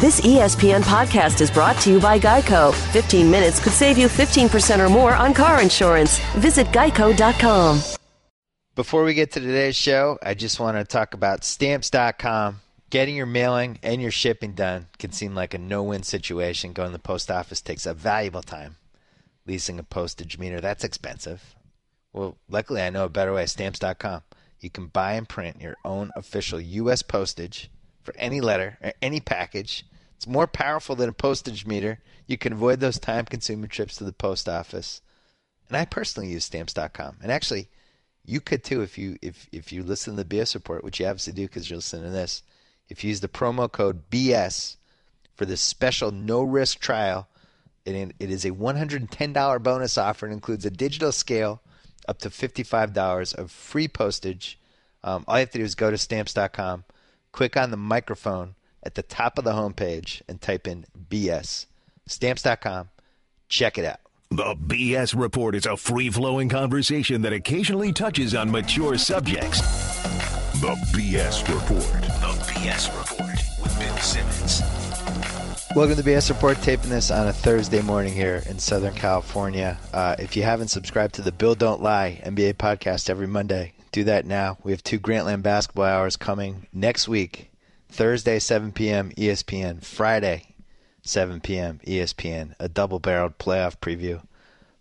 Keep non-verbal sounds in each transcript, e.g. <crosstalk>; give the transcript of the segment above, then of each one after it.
This ESPN podcast is brought to you by Geico. 15 minutes could save you 15% or more on car insurance. Visit geico.com. Before we get to today's show, I just want to talk about stamps.com. Getting your mailing and your shipping done can seem like a no win situation. Going to the post office takes a valuable time. Leasing a postage meter, that's expensive. Well, luckily, I know a better way stamps.com. You can buy and print your own official U.S. postage for any letter or any package. It's more powerful than a postage meter. You can avoid those time consuming trips to the post office. And I personally use stamps.com. And actually, you could too if you if if you listen to the BS report, which you obviously do because you're listening to this. If you use the promo code BS for this special no risk trial, it, it is a $110 bonus offer and includes a digital scale up to $55 of free postage. Um, all you have to do is go to stamps.com, click on the microphone at the top of the homepage, and type in BS. Stamps.com. Check it out. The BS Report is a free flowing conversation that occasionally touches on mature subjects. The BS Report. The BS Report with Bill Simmons. Welcome to the BS Report, taping this on a Thursday morning here in Southern California. Uh, if you haven't subscribed to the Bill Don't Lie NBA podcast every Monday, do that now. We have two Grantland basketball hours coming next week Thursday, 7 p.m. ESPN, Friday, 7 p.m. ESPN, a double barreled playoff preview.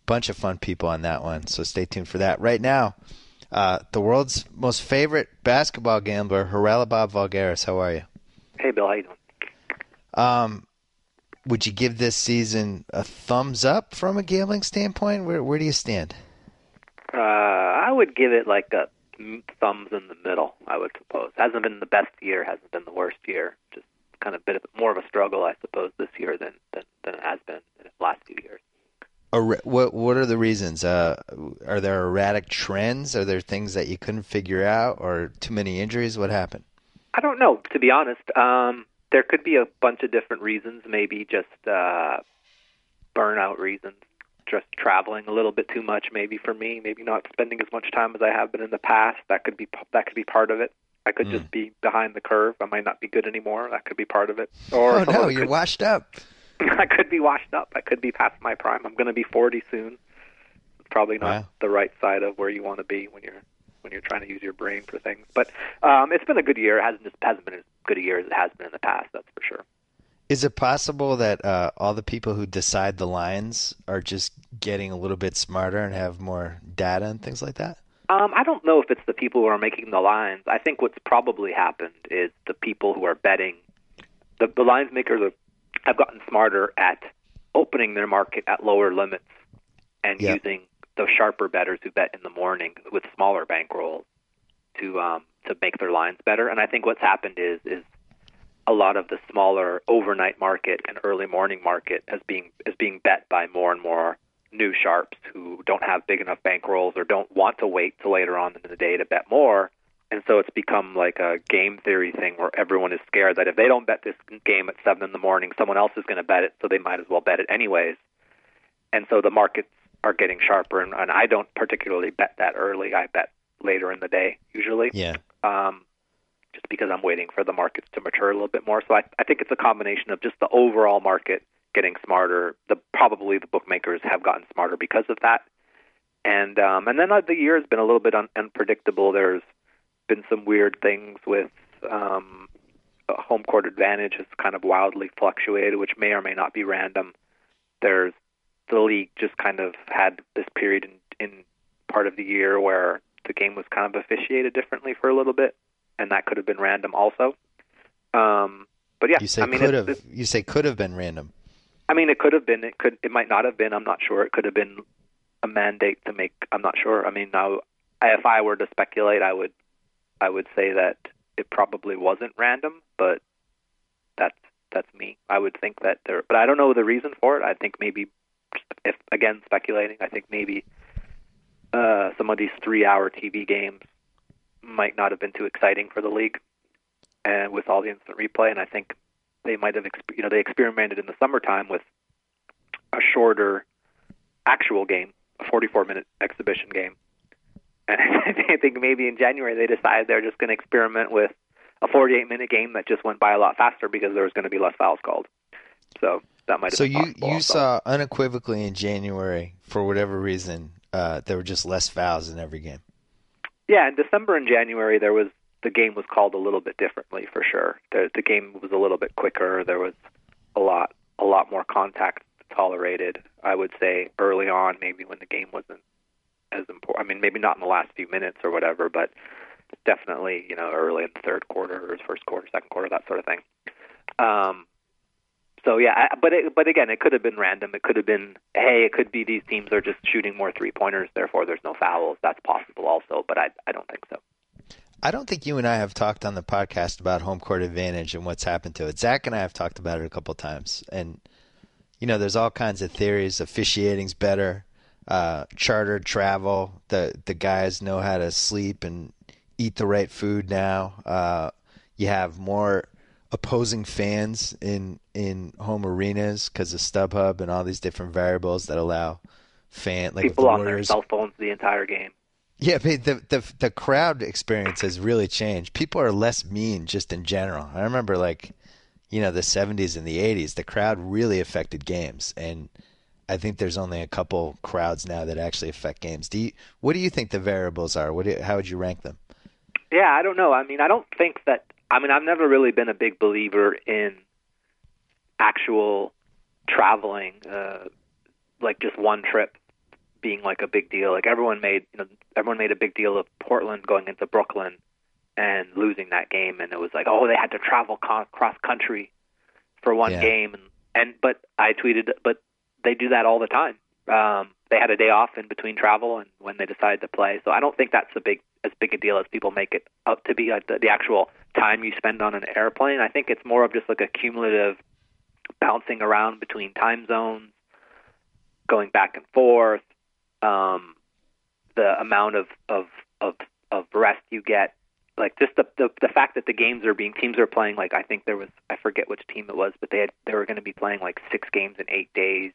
Bunch of fun people on that one, so stay tuned for that. Right now, uh, the world's most favorite basketball gambler, Haralabos Voulgaris. How are you? Hey, Bill, how you doing? Um, would you give this season a thumbs up from a gambling standpoint? Where where do you stand? Uh, I would give it like a thumbs in the middle. I would suppose hasn't been the best year, hasn't been the worst year. Just kind of bit of more of a struggle, I suppose, this year than than, than it has been in the last few years. What what are the reasons? Uh, are there erratic trends? Are there things that you couldn't figure out, or too many injuries? What happened? I don't know, to be honest. Um, there could be a bunch of different reasons. Maybe just uh, burnout reasons. Just traveling a little bit too much, maybe for me. Maybe not spending as much time as I have been in the past. That could be that could be part of it. I could just be behind the curve. I might not be good anymore. That could be part of it. Or oh <laughs> no, it you're washed up. <laughs> I could be washed up. I could be past my prime. I'm going to be 40 soon. It's probably not Wow. the right side of where you want to be when you're when you're trying to use your brain for things. But um, it's been a good year. It hasn't just hasn't been as good a year as it has been in the past. That's for sure. Is it possible that uh, all the people who decide the lines are just getting a little bit smarter and have more data and things like that? Um, I don't know if it's the people who are making the lines. I think what's probably happened is the people who are betting, the, the lines makers are, have gotten smarter at opening their market at lower limits and Yeah. using the sharper bettors who bet in the morning with smaller bankrolls to um, to make their lines better. And I think what's happened is is a lot of the smaller overnight market and early morning market is being is being bet by more and more new sharps who don't have big enough bankrolls or don't want to wait till later on in the day to bet more. And so it's become like a game theory thing where everyone is scared that if they don't bet this game at seven in the morning, someone else is going to bet it, so they might as well bet it anyways. And so the markets are getting sharper, and, and I don't particularly bet that early. I bet later in the day usually Yeah. um, just because I'm waiting for the markets to mature a little bit more. So I, I think it's a combination of just the overall market getting smarter. The probably the bookmakers have gotten smarter because of that, and um, and then uh, the year has been a little bit un- unpredictable. There's been some weird things with um, home court advantage has kind of wildly fluctuated, which may or may not be random. There's the league just kind of had this period in, in part of the year where the game was kind of officiated differently for a little bit, and that could have been random also. Um, but yeah, You say I mean, could it's- have. it's- You say could have been random. I mean, it could have been. It could. It might not have been. I'm not sure. It could have been a mandate to make. I'm not sure. I mean, now, if I were to speculate, I would, I would say that it probably wasn't random, but that's that's me. I would think that there, but I don't know the reason for it. I think maybe, if again speculating, I think maybe uh, some of these three-hour TV games might not have been too exciting for the league, and with all the instant replay, and I think they might have, you know, they experimented in the summertime with a shorter actual game, a 44-minute exhibition game, and <laughs> I think maybe in January they decided they're just going to experiment with a 48 minute game that just went by a lot faster because there was going to be less fouls called. So that might so you you also. saw unequivocally in January for whatever reason uh, there were just less fouls in every game. Yeah, in December and January there was the game was called a little bit differently for sure. The the game was a little bit quicker. There was a lot a lot more contact tolerated. I would say early on, maybe when the game wasn't as important. I mean, maybe not in the last few minutes or whatever, but definitely you know early in the third quarter or first quarter, second quarter, that sort of thing. Um, so yeah, I, but it, but again, it could have been random. It could have been hey, it could be these teams are just shooting more three pointers, therefore there's no fouls. That's possible also, but I I don't think so. I don't think you and I have talked on the podcast about home court advantage and what's happened to it. Zach and I have talked about it a couple times, and you know, there's all kinds of theories. Officiating's better, uh, chartered travel. The the guys know how to sleep and eat the right food now. Uh, you have more opposing fans in in home arenas because of StubHub and all these different variables that allow fan like People the on their cell phones the entire game. yeah, but the the the crowd experience has really changed. People are less mean just in general. I remember like, you know, the '70s and the '80s. The crowd really affected games, and I think there's only a couple crowds now that actually affect games. Do you? What do you think the variables are? What? Do you, how would you rank them? Yeah, I don't know. I mean, I don't think that. I mean, I've never really been a big believer in actual traveling, uh, like just one trip being like a big deal. Like everyone made, you know, everyone made a big deal of Portland going into Brooklyn and losing that game, and it was like, oh, they had to travel con- cross country for one Yeah. game, and and but I tweeted, but they do that all the time. Um, they had a day off in between travel and when they decided to play. So I don't think that's a big as big a deal as people make it out to be. Like the, the actual time you spend on an airplane, I think it's more of just like a cumulative bouncing around between time zones, going back and forth, um, the amount of of of of rest you get. Like just the, the the fact that the games are being teams are playing like I think there was I forget which team it was but they had they were going to be playing like six games in eight days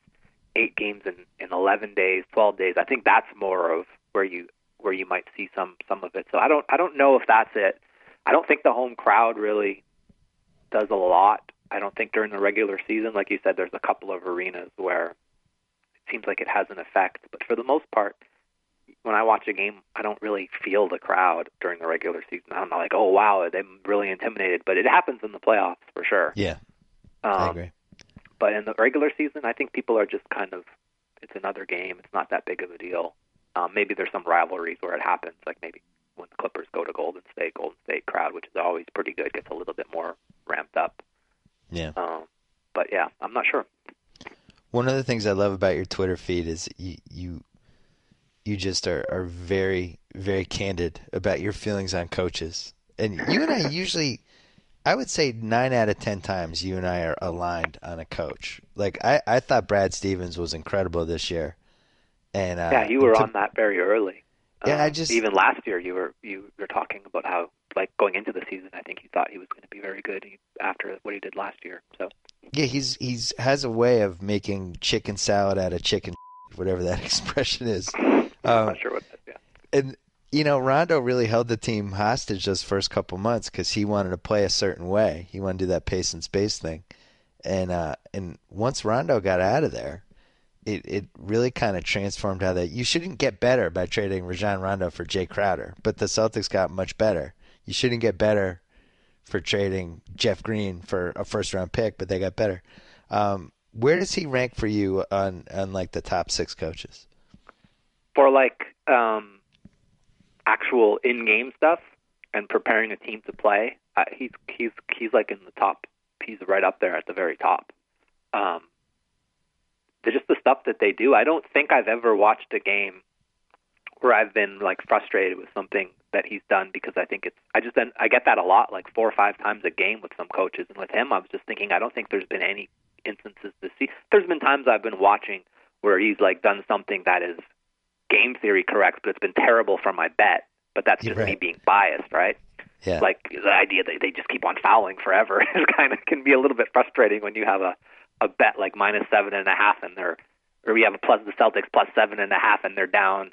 eight games in, in 11 days, 12 days. I think that's more of where you where you might see some some of it. So I don't I don't know if that's it. I don't think the home crowd really does a lot. I don't think during the regular season, like you said, there's a couple of arenas where it seems like it has an effect. But for the most part, when I watch a game, I don't really feel the crowd during the regular season. I'm not like, oh wow, I'm really intimidated. But it happens in the playoffs for sure. Yeah, Um, I agree. but in the regular season, I think people are just kind of it's another game. It's not that big of a deal. Um, maybe there's some rivalries where it happens, like maybe when the Clippers go to Golden State, Golden State crowd, which is always pretty good, gets a little bit more ramped up. Yeah. Um, but yeah, I'm not sure. One of the things I love about your Twitter feed is you you, you just are, are very very candid about your feelings on coaches, and you and I <laughs> usually, I would say nine out of ten times you and I are aligned on a coach. Like I, I thought Brad Stevens was incredible this year, and uh, yeah, you were on that very early. Yeah, I Um, just- even last year you were you were talking about how like going into the season, I think you thought he was going to be very good after what he did last year. So Yeah, he's he's has a way of making chicken salad out of chicken, <laughs> whatever that <laughs> expression is. <laughs> I'm Um, not sure what that. Yeah. and you know, Rondo really held the team hostage those first couple months because he wanted to play a certain way. He wanted to do that pace and space thing, and uh, and once Rondo got out of there, it it really kind of transformed how that. You shouldn't get better by trading Rajon Rondo for Jay Crowder, but the Celtics got much better. You shouldn't get better for trading Jeff Green for a first round pick, but they got better. Um, where does he rank for you on on like the top six coaches? for like um, actual in-game stuff and preparing a team to play, uh, he's he's he's like in the top. He's right up there at the very top. Um, just the stuff that they do. I don't think I've ever watched a game where I've been like frustrated with something that he's done because I think it's. I just then I get that a lot, like four or five times a game with some coaches, and with him, I was just thinking I don't think there's been any instances this season. There's been times I've been watching where he's like done something that is game theory correct, but it's been terrible for my bet. But that's just me being biased, right? Yeah, Like the idea that they just keep on fouling forever <laughs> is kind of can be a little bit frustrating when you have a a bet like minus seven and a half and they're or we have a plus the Celtics plus seven and a half and they're down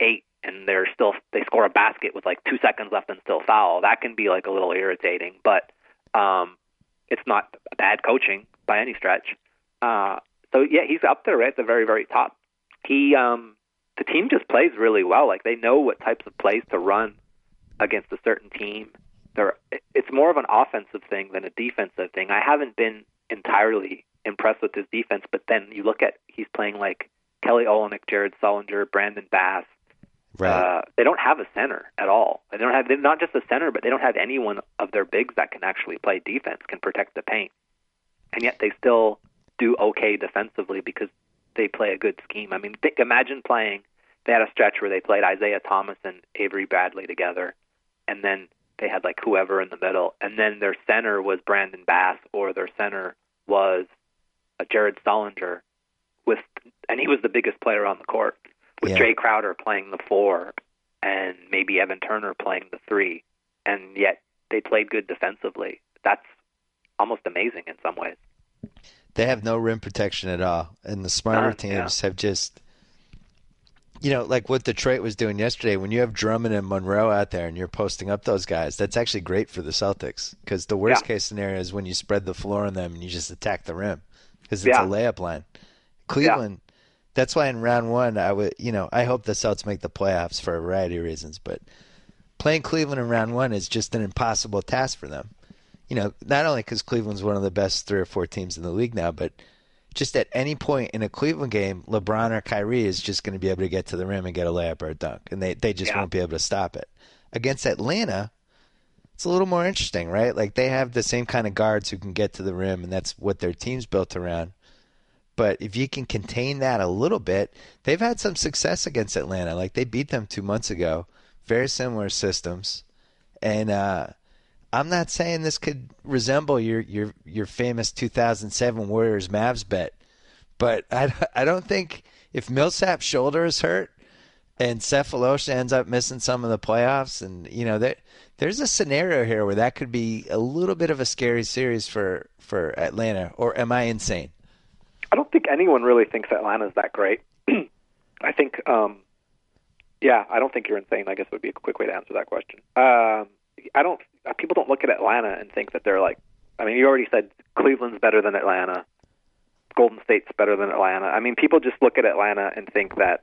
eight and they're still they score a basket with like two seconds left and still foul. That can be like a little irritating, but um, it's not bad coaching by any stretch. Uh, so yeah, he's up there right at the very very top. He um, the team just plays really well. Like they know what types of plays to run against a certain team. They're, it's more of an offensive thing than a defensive thing. I haven't been entirely impressed with his defense, but then you look at he's playing like Kelly Olynyk, Jared Sullinger, Brandon Bass. Right. Uh, they don't have a center at all. They don't have they're not just a center, but they don't have anyone of their bigs that can actually play defense, can protect the paint, and yet they still do okay defensively because they play a good scheme. I mean, think, imagine playing. They had a stretch where they played Isaiah Thomas and Avery Bradley together, and then they had like whoever in the middle, and then their center was Brandon Bass or their center was Jared Sullinger, with and he was the biggest player on the court with Yeah. Jay Crowder playing the four and maybe Evan Turner playing the three, and yet they played good defensively. That's almost amazing in some ways. They have no rim protection at all, and the smarter None, yeah. teams have just, you know, like what Detroit was doing yesterday. When you have Drummond and Monroe out there, and you're posting up those guys, that's actually great for the Celtics because the worst Yeah. case scenario is when you spread the floor on them and you just attack the rim because it's Yeah. a layup line. Cleveland. That's why in round one, I would, you know, I hope the Celtics make the playoffs for a variety of reasons, but playing Cleveland in round one is just an impossible task for them. You know, not only because Cleveland's one of the best three or four teams in the league now, but just at any point in a Cleveland game, LeBron or Kyrie is just going to be able to get to the rim and get a layup or a dunk, and they they just Yeah. won't be able to stop it. Against Atlanta, it's a little more interesting, right? Like they have the same kind of guards who can get to the rim, and that's what their team's built around. But if you can contain that a little bit, they've had some success against Atlanta. Like they beat them two months ago. Very similar systems, and uh, I'm not saying this could resemble your your your famous 2007 Warriors Mavs bet, but I <laughs> I don't think if Millsap's shoulder is hurt and Sefolosha ends up missing some of the playoffs, and you know there there's a scenario here where that could be a little bit of a scary series for for Atlanta. Or am I insane? I don't think anyone really thinks Atlanta's that great. <clears throat> I think, um, yeah, I don't think you're insane. I guess would be a quick way to answer that question. Um, I don't. People don't look at Atlanta and think that they're like. I mean, you already said Cleveland's better than Atlanta. Golden State's better than Atlanta. I mean, people just look at Atlanta and think that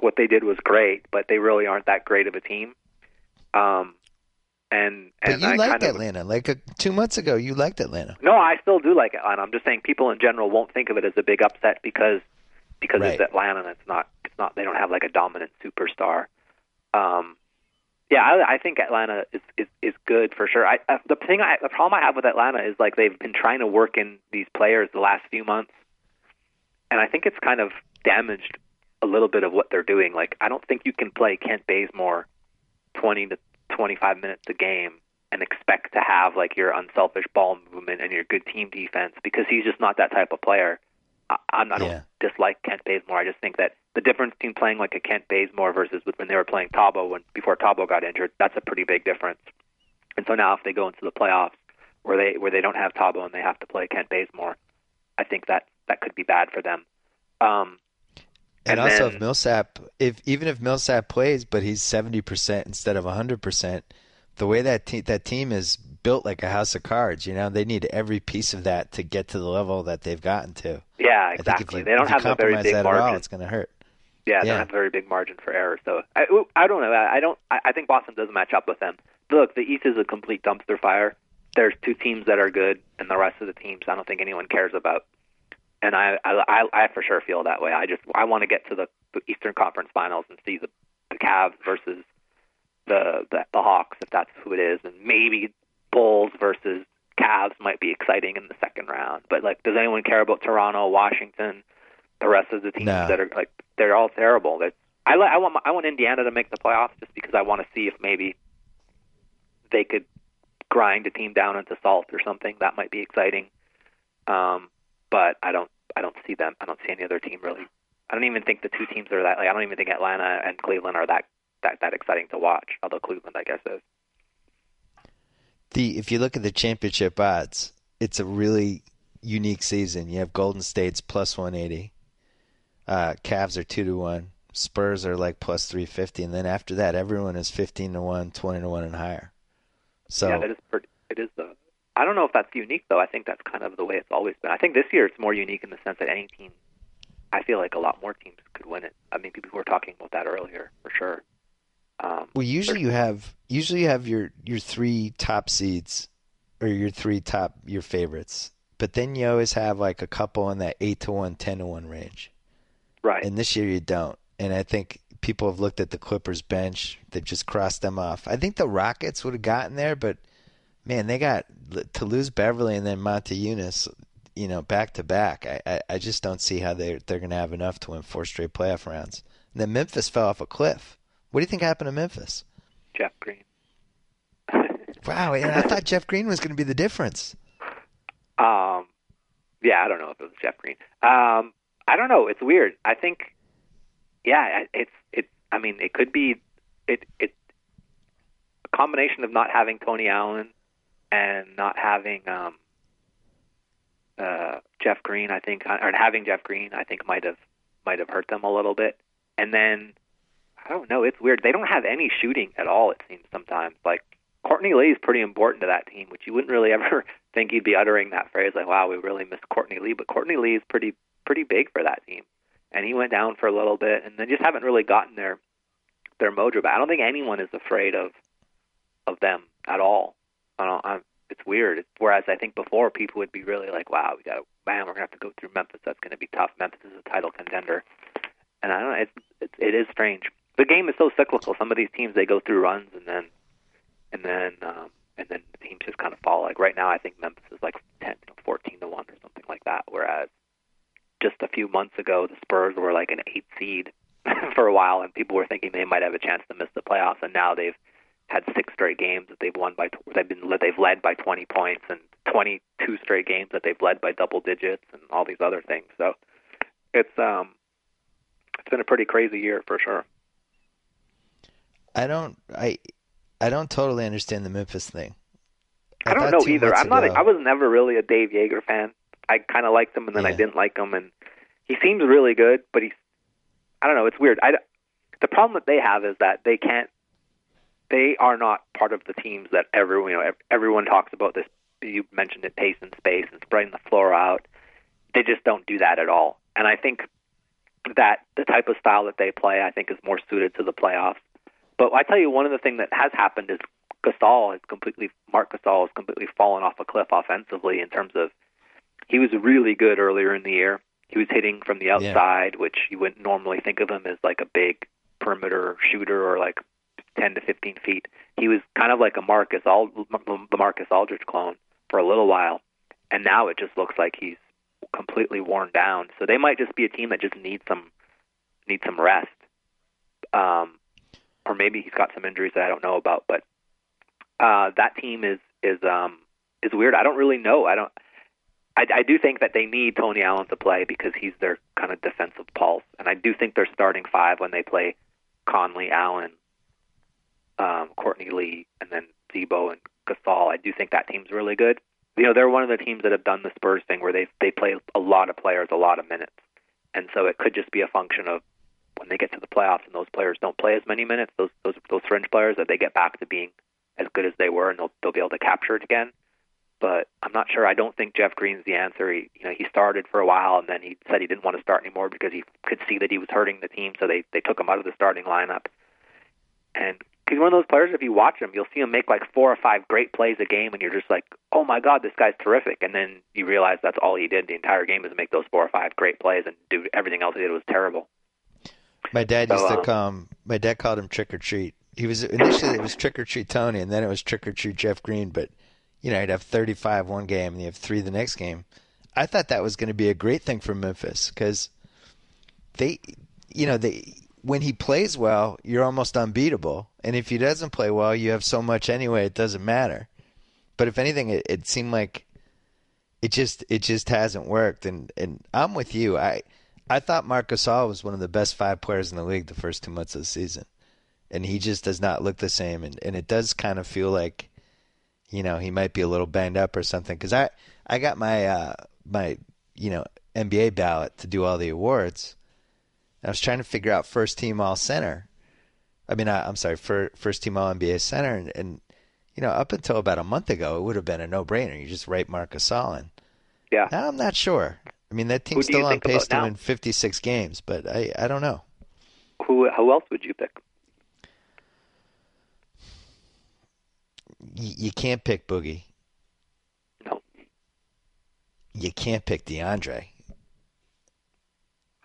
what they did was great, but they really aren't that great of a team. Um, and But and you I liked kind of, Atlanta. Like uh two months ago, you liked Atlanta. no, I still do like Atlanta. I'm just saying people in general won't think of it as a big upset because because Right. it's Atlanta and it's not it's not they don't have like a dominant superstar. Um, yeah, I, I think Atlanta is, is is good for sure. I, I the thing I the problem I have with Atlanta is like they've been trying to work in these players the last few months, and I think it's kind of damaged a little bit of what they're doing. Like I don't think you can play Kent Bazemore twenty to twenty five minutes a game and expect to have like your unselfish ball movement and your good team defense because he's just not that type of player. I, I'm, I don't Yeah. dislike Kent Bazemore. I just think that the difference between playing like a Kent Bazemore versus when they were playing Thabo when before Thabo got injured, that's a pretty big difference. And so now if they go into the playoffs where they where they don't have Thabo and they have to play Kent Bazemore, I think that that could be bad for them. Um, And, And also, then- if Millsap, if even if Millsap plays, but he's seventy percent instead of hundred percent, the way that te- that team is built like a house of cards, you know, they need every piece of that to get to the level that they've gotten to. yeah, I think if exactly. you, they don't have a very big that margin. at all, it's going to hurt. Yeah, they Yeah. don't have a very big margin for error. So I, I don't know. I don't. I, I think Boston doesn't match up with them. Look, the East is a complete dumpster fire. There's two teams that are good, and the rest of the teams I don't think anyone cares about. And I, I, I, for sure feel that way. I just I want to get to the, the Eastern Conference Finals and see the the Cavs versus the, the the Hawks if that's who it is, and maybe Bulls versus Cavs might be exciting in the second round. But like, does anyone care about Toronto, Washington, the rest of the teams No. that are like they're all terrible? That I I want my- I want Indiana to make the playoffs just because I want to see if maybe they could grind a team down into salt or something. That might be exciting. Um, but I don't I don't see them. I don't see any other team really. I don't even think the two teams are that. Like I don't even think Atlanta and Cleveland are that that that exciting to watch. Although Cleveland, I guess, is. The if you look at the championship odds, it's a really unique season. You have Golden State's plus one eighty, uh, Cavs are two to one, Spurs are like plus 350, and then after that, everyone is 15 to one, 20 to one, and higher. So yeah, that is pretty, it is the. I don't know if that's unique though. I think that's kind of the way it's always been. I think this year it's more unique in the sense that any team, I feel like a lot more teams could win it. I mean, people were talking about that earlier for sure. Um, well, usually you have usually you have your your three top seeds or your three top your favorites, but then you always have like a couple in that eight to one, 10 to one range. Right. And this year you don't. And I think people have looked at the Clippers bench. They've just crossed them off. I think the Rockets would have gotten there, but man, they got to lose Beverley and then Motiejunas, you know, back to back. I, I, I just don't see how they they're going to have enough to win four straight playoff rounds. And then Memphis fell off a cliff. What do you think happened to Memphis? Jeff Green. <laughs> wow, and I thought Jeff Green was going to be the difference. Um, yeah, I don't know if it was Jeff Green. Um, I don't know. It's weird. I think, yeah, it's it. I mean, it could be it it a combination of not having Tony Allen and not having um, uh, Jeff Green. I think, or having Jeff Green, I think might have might have hurt them a little bit. And then I don't know. It's weird. They don't have any shooting at all. It seems sometimes like Courtney Lee is pretty important to that team, which you wouldn't really <laughs> ever think he'd be uttering that phrase like, "Wow, we really miss Courtney Lee." But Courtney Lee is pretty pretty big for that team, and he went down for a little bit, and they just haven't really gotten their their mojo back. I don't think anyone is afraid of of them at all. I don't. I'm, it's weird. Whereas I think before people would be really like, "Wow, we got to, man, we're gonna have to go through Memphis. That's gonna be tough. Memphis is a title contender." And I don't know. It's, it's it is strange. The game is so cyclical. Some of these teams they go through runs and then and then um, and then the teams just kind of fall. Like right now, I think Memphis is like 10, 14 to one or something like that. Whereas just a few months ago, the Spurs were like an eight seed <laughs> for a while, and people were thinking they might have a chance to miss the playoffs. And now they've had six straight games that they've won by they've been they've led by 20 points, and 22 straight games that they've led by double digits, and all these other things. So it's um it's been a pretty crazy year for sure. I don't I I don't totally understand the Memphis thing. I, I don't know either. I'm not. A, I was never really a Dave Joerger fan. I kind of liked him, and then yeah. I didn't like him, and he seems really good, but he's. I don't know. It's weird. I, the problem that they have is that they can't. They are not part of the teams that everyone you know everyone talks about. This you mentioned it, pace and space and spreading the floor out. They just don't do that at all, and I think that the type of style that they play, I think, is more suited to the playoffs. But I tell you, one of the things that has happened is Gasol has completely, Marc Gasol has completely fallen off a cliff offensively in terms of he was really good earlier in the year. He was hitting from the outside, yeah. which you wouldn't normally think of him as like a big perimeter shooter or like 10 to 15 feet. He was kind of like a Marcus Ald- the Marcus Aldridge clone for a little while, and now it just looks like he's completely worn down. So they might just be a team that just needs some needs some rest. Um, or maybe he's got some injuries that I don't know about. But uh, that team is is um, is weird. I don't really know. I don't. I, I do think that they need Tony Allen to play because he's their kind of defensive pulse, and I do think they're starting five when they play Conley, Allen, um, Courtney Lee, and then Z-Bo and Gasol. I do think that team's really good. You know, they're one of the teams that have done the Spurs thing where they they play a lot of players a lot of minutes, and so it could just be a function of when they get to the playoffs and those players don't play as many minutes, those those those fringe players that they get back to being as good as they were and they'll they'll be able to capture it again. But I'm not sure. I don't think Jeff Green's the answer. He, you know, he started for a while and then he said he didn't want to start anymore because he could see that he was hurting the team, so they they took him out of the starting lineup. And he's one of those players. If you watch him, you'll see him make like four or five great plays a game, and you're just like, "Oh my God, this guy's terrific!" And then you realize that's all he did the entire game is make those four or five great plays, and do everything else he did was terrible. My dad used to uh, call him. My dad called him Trick or Treat. He was initially it was Trick or Treat Tony, and then it was Trick or Treat Jeff Green. But you know, he'd have 35 one game, and you have three the next game. I thought that was going to be a great thing for Memphis because they, you know, they when he plays well, you're almost unbeatable, and if he doesn't play well, you have so much anyway. It doesn't matter. But if anything, it, it seemed like it just it just hasn't worked. And and I'm with you. I I thought Marc Gasol was one of the best five players in the league the first two months of the season, and he just does not look the same. And and it does kind of feel like, you know, he might be a little banged up or something. Because I I got my uh, my you know NBA ballot to do all the awards, And I was trying to figure out first team all center. I mean, I, am sorry, for first team all NBA center, and, and you know, up until about a month ago, it would have been a no brainer. You just write Marc Gasol. Yeah. Now I'm not sure. I mean, that team's still on pace to win 56 games, but I, I don't know. Who who else would you pick? Y- you can't pick Boogie. No. You can't pick DeAndre.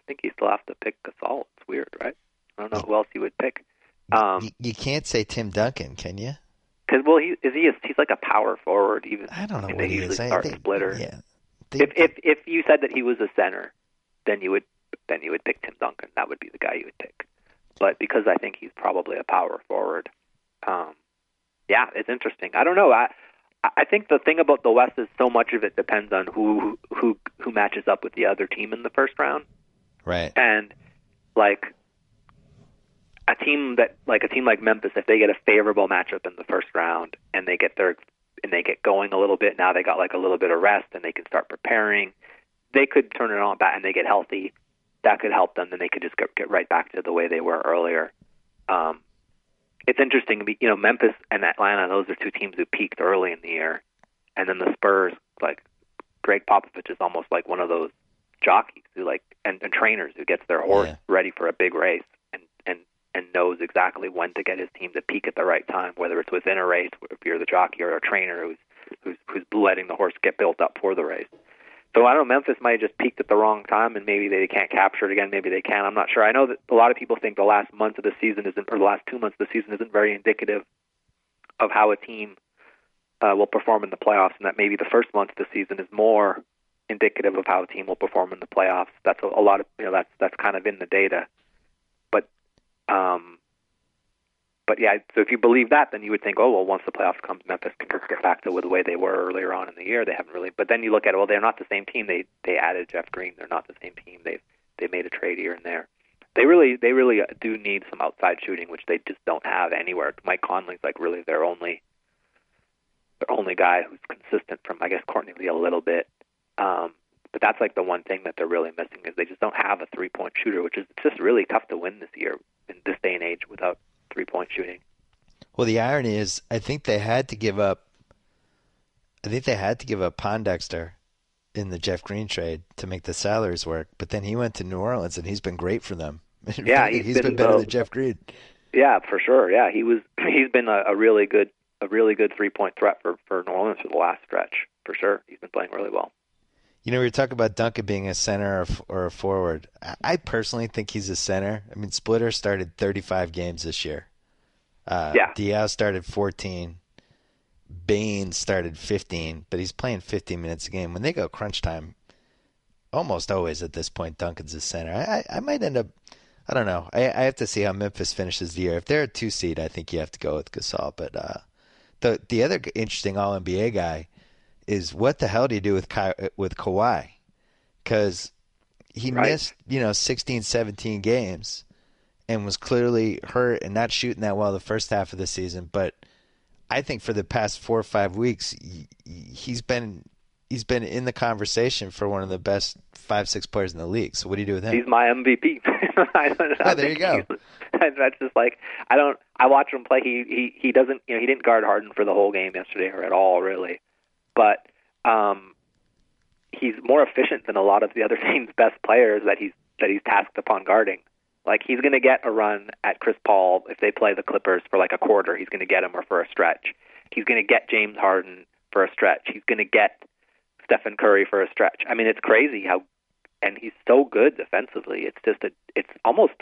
I think you still have to pick Gasol. It's weird, right? I don't know who else you would pick. Um, you, you can't say Tim Duncan, can you? Because well, he is he a, he's like a power forward. Even I don't know what he is. Start they, Splitter. Yeah. They, if if if you said that he was a center, then you would then you would pick Tim Duncan. That would be the guy you would pick. But because I think he's probably a power forward, um, yeah, it's interesting. I don't know. I I think the thing about the West is so much of it depends on who who who matches up with the other team in the first round. Right. And like a team that like a team like Memphis, if they get a favorable matchup in the first round and they get their and they get going a little bit, now they got like a little bit of rest and they can start preparing. They could turn it on back and they get healthy. That could help them. Then they could just get, get right back to the way they were earlier. Um, it's interesting. You know, Memphis and Atlanta; those are two teams who peaked early in the year, and then the Spurs, like Gregg Popovich, is almost like one of those jockeys who like and, and trainers who gets their horse Yeah. ready for a big race and and and knows exactly when to get his team to peak at the right time, whether it's within a race, if you're the jockey or a trainer who's who's who's letting the horse get built up for the race. So I don't know. Memphis might have just peaked at the wrong time, and maybe they can't capture it again. Maybe they can. I'm not sure. I know that a lot of people think the last month of the season isn't, or the last two months of the season isn't very indicative of how a team uh, will perform in the playoffs, and that maybe the first month of the season is more indicative of how a team will perform in the playoffs. That's a, a lot of you know that's that's kind of in the data, but um, but yeah. So if you believe that, then you would think, oh well, once the playoffs comes, Memphis can just get back to the way they were earlier on in the year. They haven't really, but then you look at well, they're not the same team. They they added Jeff Green. They're not the same team. They they made a trade here and there. They really they really do need some outside shooting, which they just don't have anywhere. Mike Conley's like really their only their only guy who's consistent from I guess Courtney Lee a little bit. Um, but that's like the one thing that they're really missing is they just don't have a three point shooter, which is just really tough to win this year in this day and age without three point shooting. Well, the irony is, I think they had to give up. I think they had to give up Pondexter in the Jeff Green trade to make the salaries work. But then he went to New Orleans, and he's been great for them. <laughs> Yeah, he's he's been, been, better uh, than Jeff Green. Yeah, for sure. Yeah, he was. <clears throat> He's been a, a really good, a really good three point threat for for New Orleans for the last stretch. For sure, he's been playing really well. You know, we were talking about Duncan being a center or, or a forward. I, personally think he's a center. I mean, Splitter started 35 games this year. Uh, Yeah. Diaw started 14. Baynes started 15, but he's playing 15 minutes a game. When they go crunch time, almost always at this point, Duncan's a center. I, I, I might end up. I don't know. I, I have to see how Memphis finishes the year. If they're a two seed, I think you have to go with Gasol. But uh, the the other interesting All NBA guy is what the hell do you do with Ka- with Kawhi? Because he Right. missed you know 16, 17 games and was clearly hurt and not shooting that well the first half of the season. But I think for the past four or five weeks, he- he's been he's been in the conversation for one of the best five six players in the league. So what do you do with him? He's my MVP. <laughs> I don't, Oh, there you go. <laughs> That's just like I don't. I watch him play. He he he doesn't. You know, he didn't guard Harden for the whole game yesterday or at all really, but um, he's more efficient than a lot of the other <laughs> team's best players that he's that he's tasked upon guarding. Like he's going to get a run at Chris Paul if they play the Clippers for like a quarter. He's going to get him or for a stretch. He's going to get James Harden for a stretch. He's going to get Stephen Curry for a stretch. I mean, it's crazy how, and he's so good defensively. It's just a, it's almost,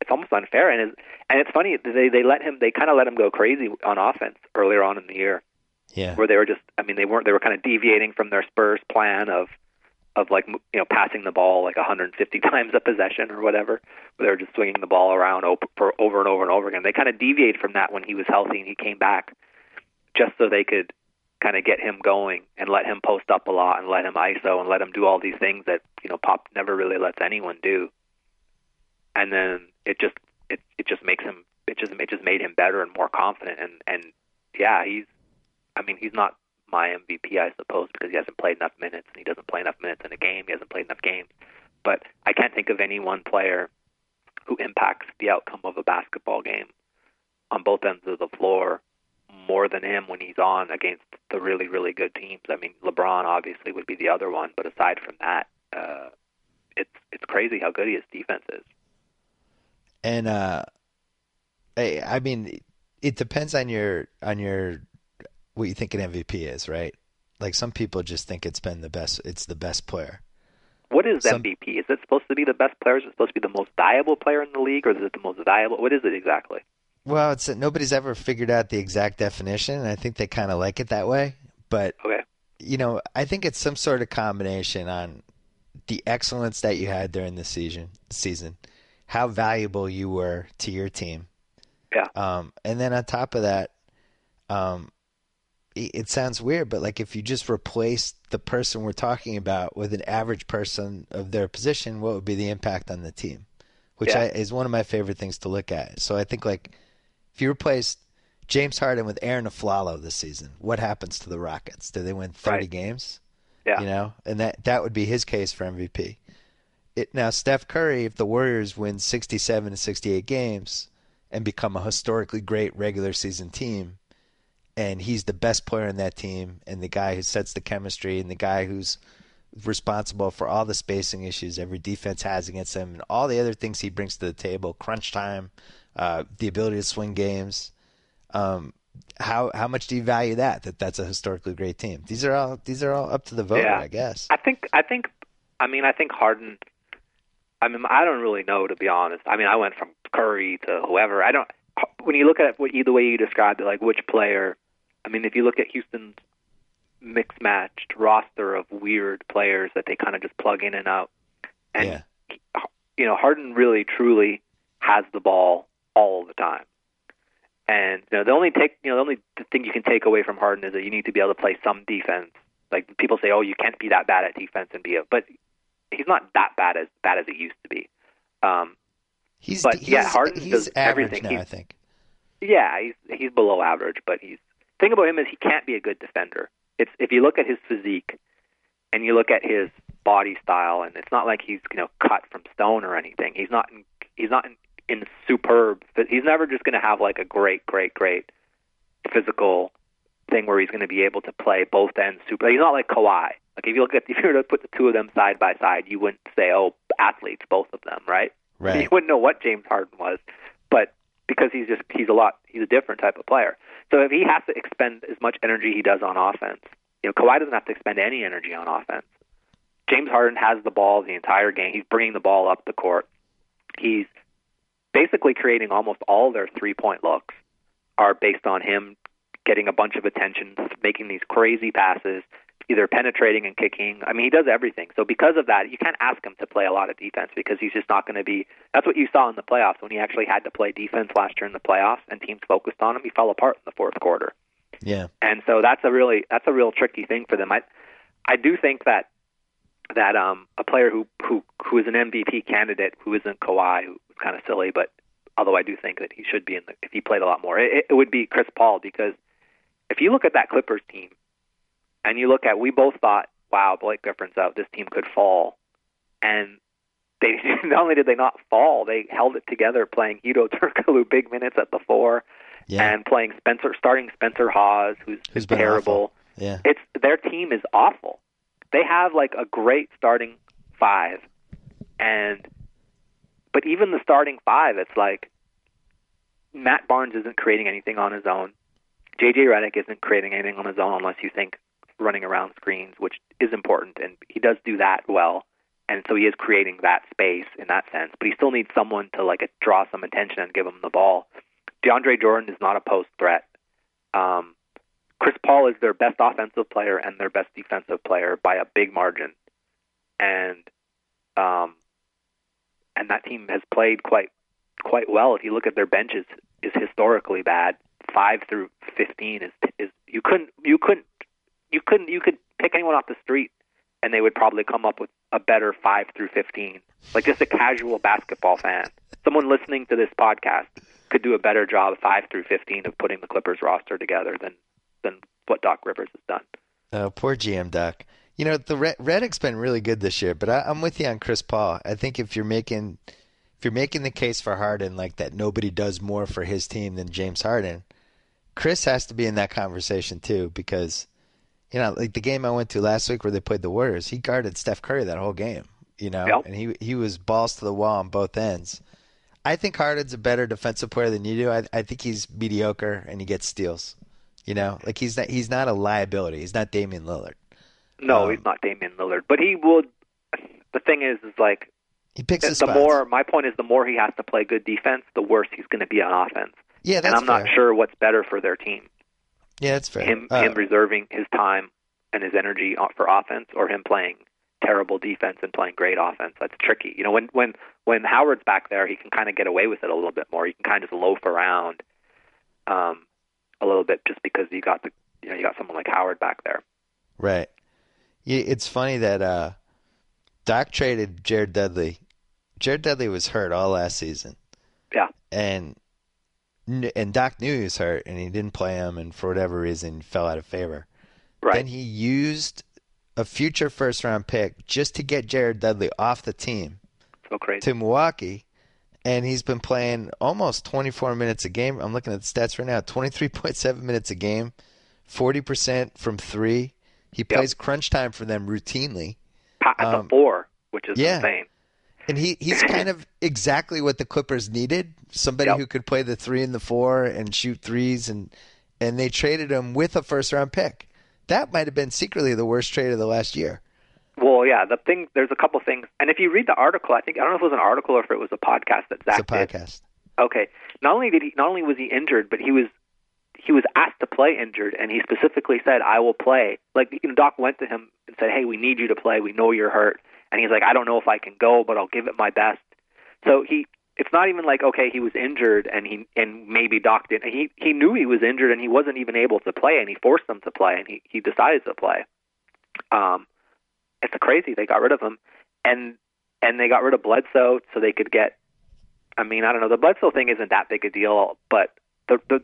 it's almost unfair. And it's, and it's funny they they let him, they kind of let him go crazy on offense earlier on in the year yeah, where they were just I mean they weren't they were kind of deviating from their Spurs plan of of like you know passing the ball like 150 <laughs> times a possession or whatever. Where they were just swinging the ball around for over and over and over again. They kind of deviated from that when he was healthy and he came back just so they could kind of get him going and let him post up a lot and let him ISO and let him do all these things that you know Pop never really lets anyone do. And then it just it it just makes him it just it just made him better and more confident. And and yeah he's I mean, he's not my MVP, I suppose, because he hasn't played enough minutes and he doesn't play enough minutes in a game. He hasn't played enough games. but I can't think of any one player who impacts the outcome of a basketball game on both ends of the floor more than him when he's on against the really, really good teams. I mean, LeBron obviously would be the other one, but aside from that, uh, it's it's crazy how good his defense is. And uh, I, I mean, it depends on your on your what you think an MVP is, right? Like some people just think it's been the best. It's the best player. What is Some- MVP? Is it supposed to be the best player? Is it supposed to be the most valuable player in the league, or is it the most valuable? What is it exactly? Well, it's nobody's ever figured out the exact definition, and I think they kind of like it that way. But Okay. you know, I think it's some sort of combination on the excellence that you had during the season, season, how valuable you were to your team, Yeah. um, and then on top of that, um, it, sounds weird, but like if you just replace the person we're talking about with an average person of their position, what would be the impact on the team? Which Yeah. I, is one of my favorite things to look at. So I think like if you replace James Harden with Arron Afflalo this season, what happens to the Rockets? Do they win 30 Right. games? Yeah. You know, and that that would be his case for MVP. It now Steph Curry, if the Warriors win 67 to 68 games and become a historically great regular season team, and he's the best player in that team, and the guy who sets the chemistry, and the guy who's responsible for all the spacing issues every defense has against him, and all the other things he brings to the table, crunch time, uh, the ability to swing games. Um, how how much do you value that? That that's a historically great team. These are all these are all up to the voter, Yeah. I guess. I think I think I mean I think Harden I mean I don't really know to be honest. I mean I went from Curry to whoever. I don't when you look at what you, the way you described it like which player I mean if you look at Houston's mixed matched roster of weird players that they kind of just plug in and out and yeah, you know Harden really truly has the ball all the time. And you know the only take you know the only thing you can take away from Harden is that you need to be able to play some defense. Like people say, oh, you can't be that bad at defense and be a, but he's not that bad as bad as he used to be. Um, he's but, he's, yeah, Harden he's does average everything. now. He's- I think. yeah, he's he's below average, but he's thing about him is he can't be a good defender. It's if you look at his physique and you look at his body style, and it's not like he's you know cut from stone or anything. He's not in, he's not in, in superb. He's never just going to have like a great, great, great physical thing where he's going to be able to play both ends super. He's not like Kawhi. Like if you look at if you were to put the two of them side by side, you wouldn't say, oh, athletes, both of them, right? Right. <laughs> You wouldn't know what James Harden was, but because he's just he's a lot he's a different type of player. So if he has to expend as much energy he does on offense, you know, Kawhi doesn't have to expend any energy on offense. James Harden has the ball the entire game. He's bringing the ball up the court. He's basically creating almost all their three point looks are based on him getting a bunch of attention, making these crazy passes, either penetrating and kicking. I mean, he does everything. So because of that, you can't ask him to play a lot of defense because he's just not going to be. That's what you saw in the playoffs when he actually had to play defense last year in the playoffs, and teams focused on him. He fell apart in the fourth quarter, Yeah. and so that's a really that's a real tricky thing for them. I I do think that that um a player who who who is an MVP candidate who isn't Kawhi, who's kind of silly, but although I do think that he should be in the if he played a lot more, it, it would be Chris Paul because if you look at that Clippers team and you look at we both thought, wow, Blake Griffin's out, this team could fall, and they <laughs> not only did they not fall, they held it together playing Hedo <laughs> Turkoglu big minutes at the four Yeah. and playing Spencer starting Spencer Hawes, who's, Who's terrible awful. Yeah. it's their team is awful. They have like a great starting five, and but even the starting five, it's like Matt Barnes isn't creating anything on his own. JJ Redick isn't creating anything on his own unless you think running around screens, which is important, and he does do that well. And so he is creating that space in that sense, but he still needs someone to like draw some attention and give him the ball. DeAndre Jordan is not a post threat. Um, Chris Paul is their best offensive player and their best defensive player by a big margin, and um, and that team has played quite quite well. If you look at their benches, is historically bad. Five through fifteen is is you couldn't you couldn't you couldn't you could pick anyone off the street and they would probably come up with a better five through fifteen. Like just a casual basketball fan, someone listening to this podcast could do a better job five through fifteen of putting the Clippers roster together than than what Doc Rivers has done. Oh, poor GM Doc. You know, the Red- Redick's been really good this year, but I, I'm with you on Chris Paul. I think if you're making if you're making the case for Harden like that, nobody does more for his team than James Harden. Chris has to be in that conversation too because you know, like the game I went to last week where they played the Warriors, he guarded Steph Curry that whole game, you know, Yep. and he he was balls to the wall on both ends. I think Harden's a better defensive player than you do. I, I think he's mediocre and he gets steals. You know, like he's not he's not a liability. He's not Damian Lillard. No, Um, he's not Damian Lillard, but he would. The thing is, is like He picks his the spots. more. My point is, the more he has to play good defense, the worse he's going to be on offense. yeah, that's and I'm not sure what's better for their team: Yeah, that's fair. him Uh, him reserving his time and his energy for offense, or him playing terrible defense and playing great offense. That's tricky. You know, when when when Howard's back there, he can kind of get away with it a little bit more. He can kind of just loaf around um, a little bit just because you got the you know you got someone like Howard back there. Right. Yeah, it's funny that uh, Doc traded Jared Dudley. Jared Dudley was hurt all last season, Yeah, and and Doc knew he was hurt, and he didn't play him, and for whatever reason, fell out of favor. right. Then he used a future first round pick just to get Jared Dudley off the team so crazy. to Milwaukee, and he's been playing almost 24 minutes a game. I'm looking at the stats right now 23.7 minutes a game, 40% from three. He plays crunch time for them routinely. At um, the four, which is yeah. insane. And he, he's kind of <coughs> exactly what the Clippers needed somebody Yep. who could play the three and the four and shoot threes. And, and they traded him with a first round pick. That might have been secretly the worst trade of the last year. Well, yeah, the thing there's a couple things, and if you read the article, I think I don't know if it was an article or if it was a podcast that It's Zach a did. podcast. Okay, not only did he, not only was he injured, but he was he was asked to play injured, and he specifically said, "I will play." Like you know, Doc went to him and said, "Hey, we need you to play. We know you're hurt," and he's like, "I don't know if I can go, but I'll give it my best." So he, it's not even like okay, he was injured, and he and maybe docked didn't. He he knew he was injured, and he wasn't even able to play, and he forced them to play, and he he decided to play. Um, it's crazy. They got rid of him, and and they got rid of Bledsoe so they could get. I mean, I don't know. The Bledsoe thing isn't that big a deal, but the the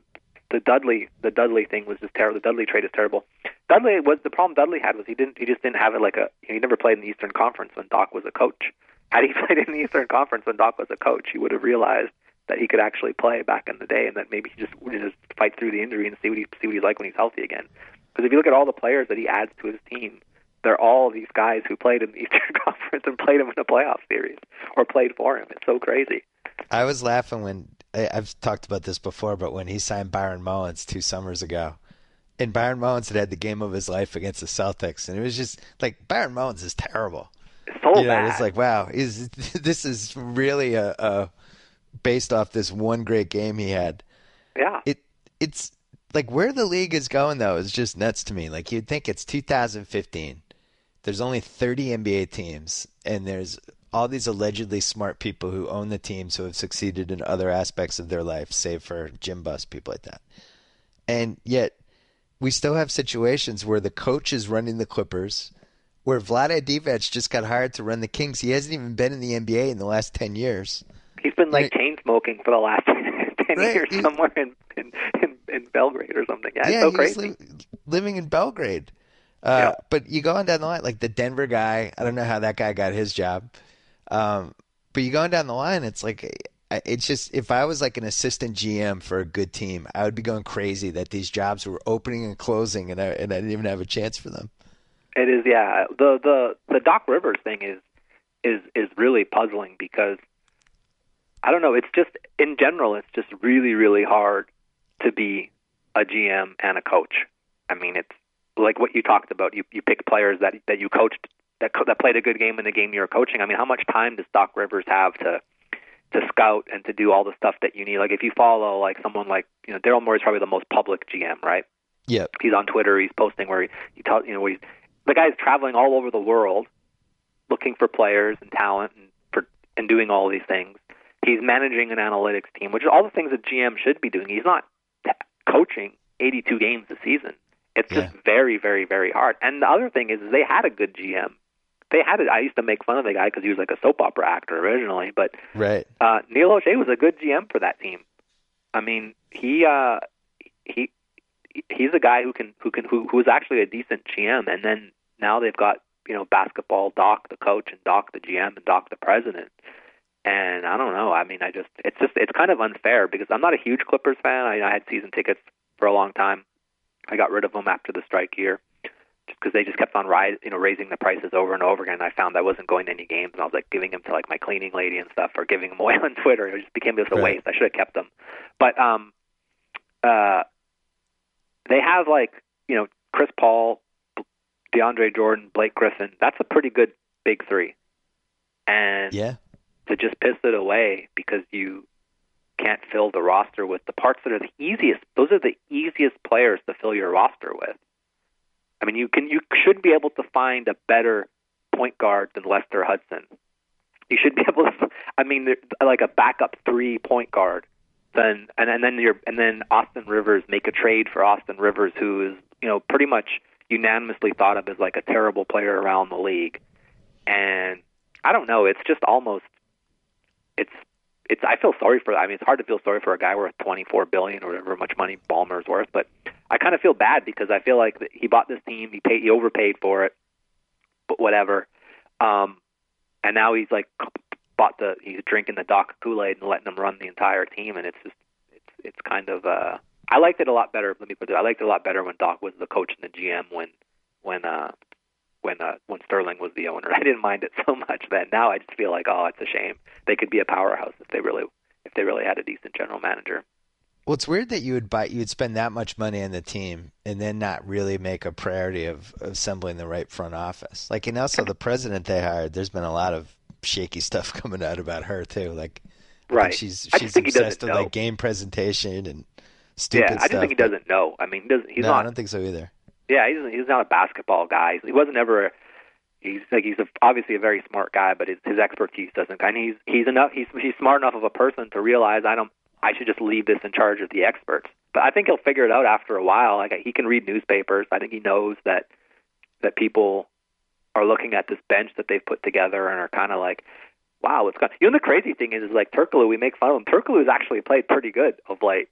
the Dudley the Dudley thing was just terrible. The Dudley trade is terrible. Dudley was the problem. Dudley had was he didn't he just didn't have it like a he never played in the Eastern Conference when Doc was a coach. Had he <laughs> played in the Eastern Conference when Doc was a coach, he would have realized that he could actually play back in the day, and that maybe he just would just fight through the injury and see what he see what he's like when he's healthy again. Because if you look at all the players that he adds to his team, they're all these guys who played in the <laughs> Eastern Conference and played him in a playoff series or played for him. It's so crazy. I was laughing when I, I've talked about this before, but when he signed Byron Mullens two summers ago, and Byron Mullens had had the game of his life against the Celtics, and it was just like Byron Mullens is terrible. It's so you know, bad. it's like wow, is <laughs> this is really a, a based off this one great game he had. yeah. It it's like where the league is going though is just nuts to me. Like you'd think it's 2015. There's only 30 NBA teams, and there's all these allegedly smart people who own the teams who have succeeded in other aspects of their life, save for Jim Buss, people like that. And yet, we still have situations where the coach is running the Clippers, where Vlade Divac just got hired to run the Kings. He hasn't even been in the NBA in the last 10 years. He's been like chain smoking for the last <laughs> ten Right. years He- somewhere in, in in in Belgrade or something. Yeah, yeah, so crazy. li- living in Belgrade. Uh, Yeah. But you go on down the line, like the Denver guy. I don't know how that guy got his job. Um, but you going down the line, it's like it's just if I was like an assistant GM for a good team, I would be going crazy that these jobs were opening and closing, and I, and I didn't even have a chance for them. It is, yeah. The the the Doc Rivers thing is is is really puzzling because I don't know. It's just in general, it's just really really hard to be a GM and a coach. I mean, it's like what you talked about. You you pick players that that you coached that co- that played a good game in the game you're coaching. I mean, how much time does Doc Rivers have to to scout and to do all the stuff that you need? Like if you follow like someone like you know Daryl Morey's probably the most public GM, right? Yep. he's on Twitter. He's posting where he, he tell, you know where he's, the guy's traveling all over the world, looking for players and talent and for and doing all these things. He's managing an analytics team, which is all the things that GM should be doing. He's not coaching 82 games a season. It's just very, very, very hard. And the other thing is, is they had a good GM. They had it. I used to make fun of the guy because he was like a soap opera actor originally, but Right. uh, Neil Olshey was a good GM for that team. I mean, he uh, he he's a guy who can who can who who is actually a decent GM, and then now they've got you know basketball doc the coach and doc the GM and doc the president. And I don't know. I mean, I just it's just it's kind of unfair because I'm not a huge Clippers fan. I, I had season tickets for a long time. I got rid of them after the strike year because they just kept on rise, you know, raising the prices over and over again. I found I wasn't going to any games, and I was like giving them to like my cleaning lady and stuff, or giving them away <laughs> on Twitter. It just became just a Right. waste. I should have kept them. But um, uh, they have like you know Chris Paul, DeAndre Jordan, Blake Griffin. That's a pretty good big three. And Yeah. to just piss it away because you can't fill the roster with the parts that are the easiest. Those are the easiest players to fill your roster with. I mean, you can you should be able to find a better point guard than Lester Hudson. You should be <laughs> able to. I mean, like a backup three point guard. Then and, and then you're and then Austin Rivers make a trade for Austin Rivers, who is you know pretty much unanimously thought of as like a terrible player around the league. And I don't know. It's just almost. It's it's. I feel sorry for. I mean, it's hard to feel sorry for a guy worth twenty four billion or whatever much money Ballmer's worth, but I kind of feel bad because I feel like he bought this team. He paid. He overpaid for it, but whatever. Um, and now he's like bought the. He's drinking the Doc Kool Aid and letting them run the entire team, and it's just. It's it's kind of. uh I liked it a lot better. Let me put it. I liked it a lot better when Doc was the coach and the GM. When when uh when uh, when Sterling was the owner. <laughs> I didn't mind it so much then. Now I just feel like, oh, it's a shame. They could be a powerhouse if they really if they really had a decent general manager. Well, it's weird that you would buy, you would spend that much money on the team and then not really make a priority of, of assembling the right front office. Like, and also the president they hired. There's been a lot of shaky stuff <laughs> coming out about her too. Like, Right. she's she's think he doesn't obsessed with know. like game presentation and stupid stuff. yeah, I just stuff. think he doesn't know. I mean, he doesn't. He's no, I don't think so either. Yeah, he's he's not a basketball guy. He wasn't ever. He's like he's a, obviously a very smart guy, but his, his expertise doesn't. And he's he's enough. He's he's smart enough of a person to realize I don't. I should just leave this in charge of the experts. But I think he'll figure it out after a while. Like he can read newspapers. I think he knows that that people are looking at this bench that they've put together and are kind of like, wow, what's going? You know, the crazy thing is, is like Turkoglu. We make fun of him. Turkoglu's actually played pretty good of late.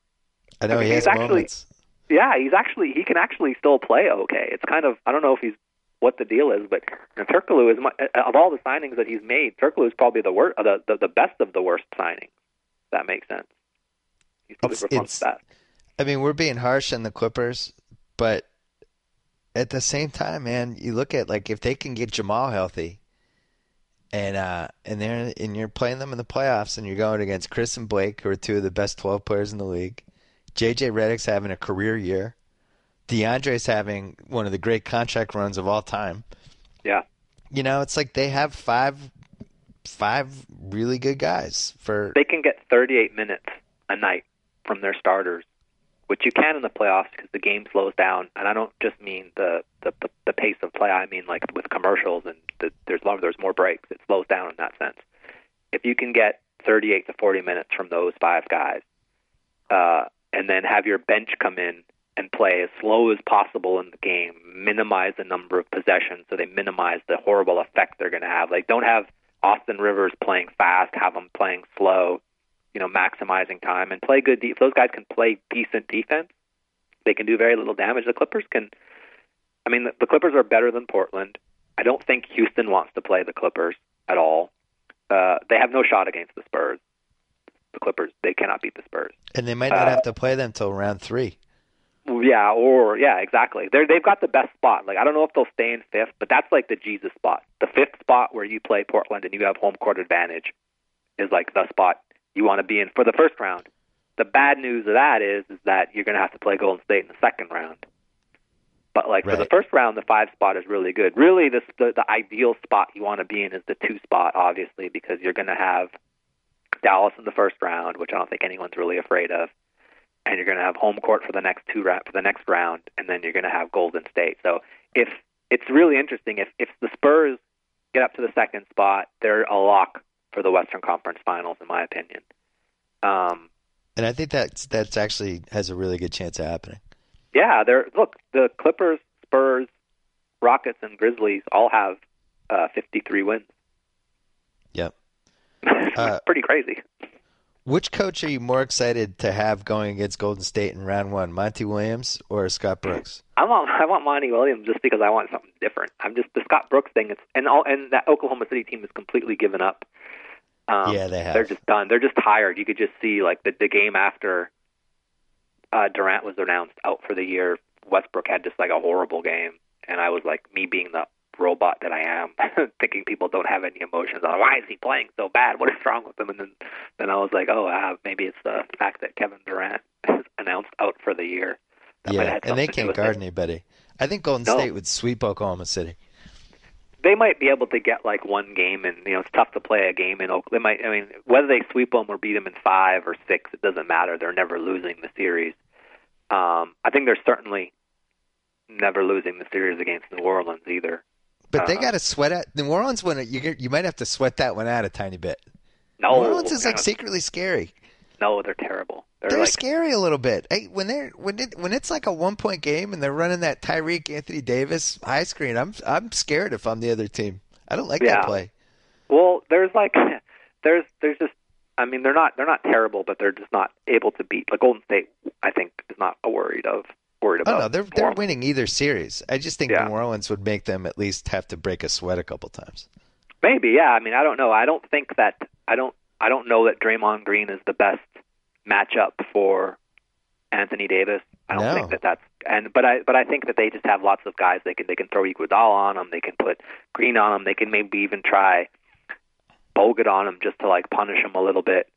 I know I mean, he he's has actually- moments. Yeah, he's actually he can actually still play okay. It's kind of I don't know if he's what the deal is, but you know, Turkoglu is my, of all the signings that he's made, Turkoglu is probably the worst, the, the the best of the worst signings. If that makes sense. He's probably It's- it's- best. I mean, we're being harsh on the Clippers, but at the same time, man, you look at like if they can get Jamal healthy, and uh, and they're and you're playing them in the playoffs, and you're going against Chris and Blake, who are two of the best twelve players in the league. JJ Redick's having a career year. DeAndre's having one of the great contract runs of all time. Yeah. You know, it's like they have five five really good guys for They can get 38 minutes a night from their starters, which you can in the playoffs because the game slows down. And I don't just mean the the, the, the pace of play. I mean like with commercials and the, there's more, there's more breaks. It slows down in that sense. If you can get 38 to 40 minutes from those five guys, uh, and then have your bench come in and play as slow as possible in the game, minimize the number of possessions so they minimize the horrible effect they're going to have. Like, don't have Austin Rivers playing fast, have them playing slow, you know, maximizing time and play good. If those guys can play decent defense, they can do very little damage. The Clippers can. I mean, the, the Clippers are better than Portland. I don't think Houston wants to play the Clippers at all. Uh, they have no shot against the Spurs. The Clippers, they cannot beat the Spurs. and they might not uh, have to play them till round three. Yeah, or yeah, exactly. They're they've got the best spot. Like I don't know if they'll stay in fifth, but that's like the Jesus spot. The fifth spot where you play Portland and you have home court advantage is like the spot you want to be in for the first round. The bad news of that is is that you're going to have to play Golden State in the second round. But like for the first round, the five spot is really good. Really, this the the ideal spot you want to be in is the two spot, obviously, because you're going to have Dallas in the first round, which I don't think anyone's really afraid of and you're going to have home court for the next two round for the next round, and then you're going to have Golden State. So if it's really interesting, if if the Spurs get up to the second spot, they're a lock for the Western Conference Finals, in my opinion. Um, And I think that's that's actually has a really good chance of happening. yeah, they're look the Clippers, Spurs, Rockets, and Grizzlies all have uh, 53 wins. Yep. It's <laughs> Uh, pretty crazy. Which coach are you more excited to have going against Golden State in round one, Monty Williams or Scott Brooks? I want I want Monty Williams just because I want something different. I'm just the Scott Brooks thing. It's and all and that Oklahoma City team is completely given up. Um, Yeah, they have. They're just done. They're just tired. You could just see like the the game after uh, Durant was announced out for the year. Westbrook had just like a horrible game, and I was like, me being the robot that I am, <laughs> thinking people don't have any emotions. Like, Why is he playing so bad? What is wrong with him? And then then I was like, oh, uh, maybe it's the fact that Kevin Durant <laughs> is announced out for the year. That yeah, and they something to do can't guard it. anybody. I think Golden No. State would sweep Oklahoma City. they might be able to get like one game, and you know it's tough to play a game in Oakland. They might, I mean, whether they sweep them or beat them in five or six, it doesn't matter. They're never losing the series. Um, I think they're certainly never losing the series against New Orleans either. But they Uh, got to sweat out. New Orleans one. You you might have to sweat that one out a tiny bit. No, New Orleans is like secretly scary. no, they're terrible. They're, They're like scary a little bit. Hey, when they're when it when it's like a one point game and they're running that Tyreke Anthony Davis high screen, I'm I'm scared if I'm the other team. I don't like Yeah. that play. Well, there's like <laughs> there's there's just I mean they're not they're not terrible, but they're just not able to beat. Like Golden State, I think is not worried of worried Oh about. no, they're they're winning either series. I just think Yeah. New Orleans would make them at least have to break a sweat a couple times. Maybe, yeah. I mean, I don't know. I don't think that I don't I don't know that Draymond Green is the best matchup for Anthony Davis. I don't No. think that that's and but I but I think that they just have lots of guys they can they can throw Iguodala on them. They can put Green on them. They can maybe even try Bogut on him just to like punish him a little bit.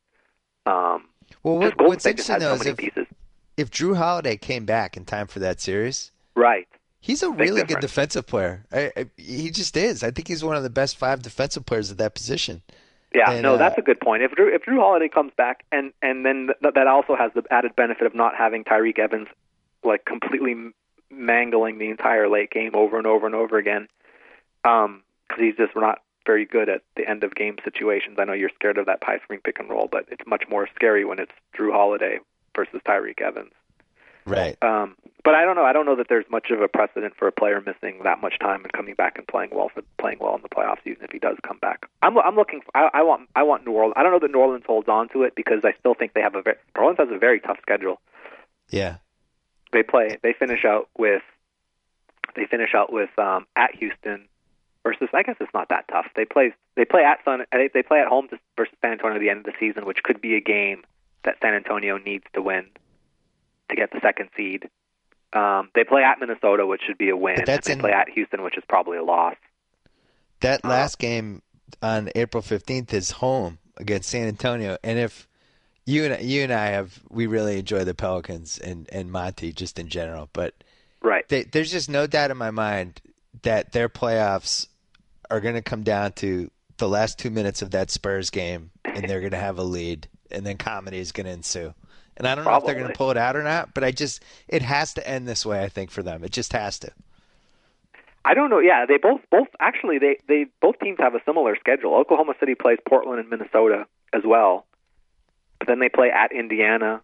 Um, Well, what, what's interesting though so is if, pieces. If Jrue Holiday came back in time for that series, Right. he's a really good defensive player. I, I, he just is. I think he's one of the best five defensive players at that position. Yeah, And, no, uh, that's a good point. If Jrue if Jrue Holiday comes back, and and then th- that also has the added benefit of not having Tyreke Evans like completely mangling the entire late game over and over and over again, because he's just not very good at the end of game situations. I know you're scared of that pie screen pick and roll, but it's much more scary when it's Jrue Holiday versus Tyreke Evans. Right. Um, but I don't know. I don't know that there's much of a precedent for a player missing that much time and coming back and playing well for playing well in the playoffs, even if he does come back. I'm I'm looking. For, I, I want I want New Orleans. I don't know that New Orleans holds on to it because I still think they have a very New Orleans has a very tough schedule. Yeah. They play. They finish out with. They finish out with um, at Houston versus. I guess it's not that tough. They play. They play at Sun. They, they play at home versus San Antonio at the end of the season, which could be a game that San Antonio needs to win to get the second seed. Um, they play at Minnesota, which should be a win. But that's and in- they play at Houston, which is probably a loss. That Uh, last game on April 15th is home against San Antonio. And if you and you and I have we really enjoy the Pelicans and and Monty just in general, but Right. they, there's just no doubt in my mind that their playoffs are going to come down to the last 2 minutes of that Spurs game and they're going to have a lead and then comedy is going to ensue. And I don't know if they're going to pull it out or not, but I just it has to end this way I think for them. It just has to. I don't know. Yeah, they both both actually they they both teams have a similar schedule. Oklahoma City plays Portland and Minnesota as well, but then they play at Indiana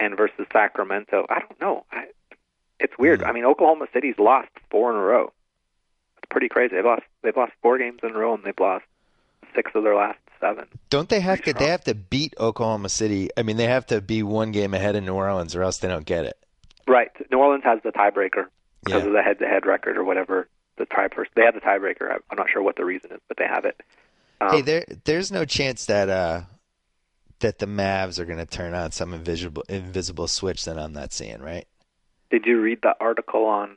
and versus Sacramento. I don't know. I, it's weird. Hmm. I mean, Oklahoma City's lost four in a row. It's pretty crazy. They've lost they've lost four games in a row and they've lost six of their last seven. Don't they have to? Pretty They have to beat Oklahoma City. I mean, they have to be one game ahead of New Orleans, or else they don't get it. Right. New Orleans has the tiebreaker because Yeah. of the head-to-head record or whatever the tie first. They have the tiebreaker. I'm not sure what the reason is, but they have it. Um, hey, there, there's no chance that uh, that the Mavs are going to turn on some invisible invisible switch that I'm not seeing. Right? Did you read the article on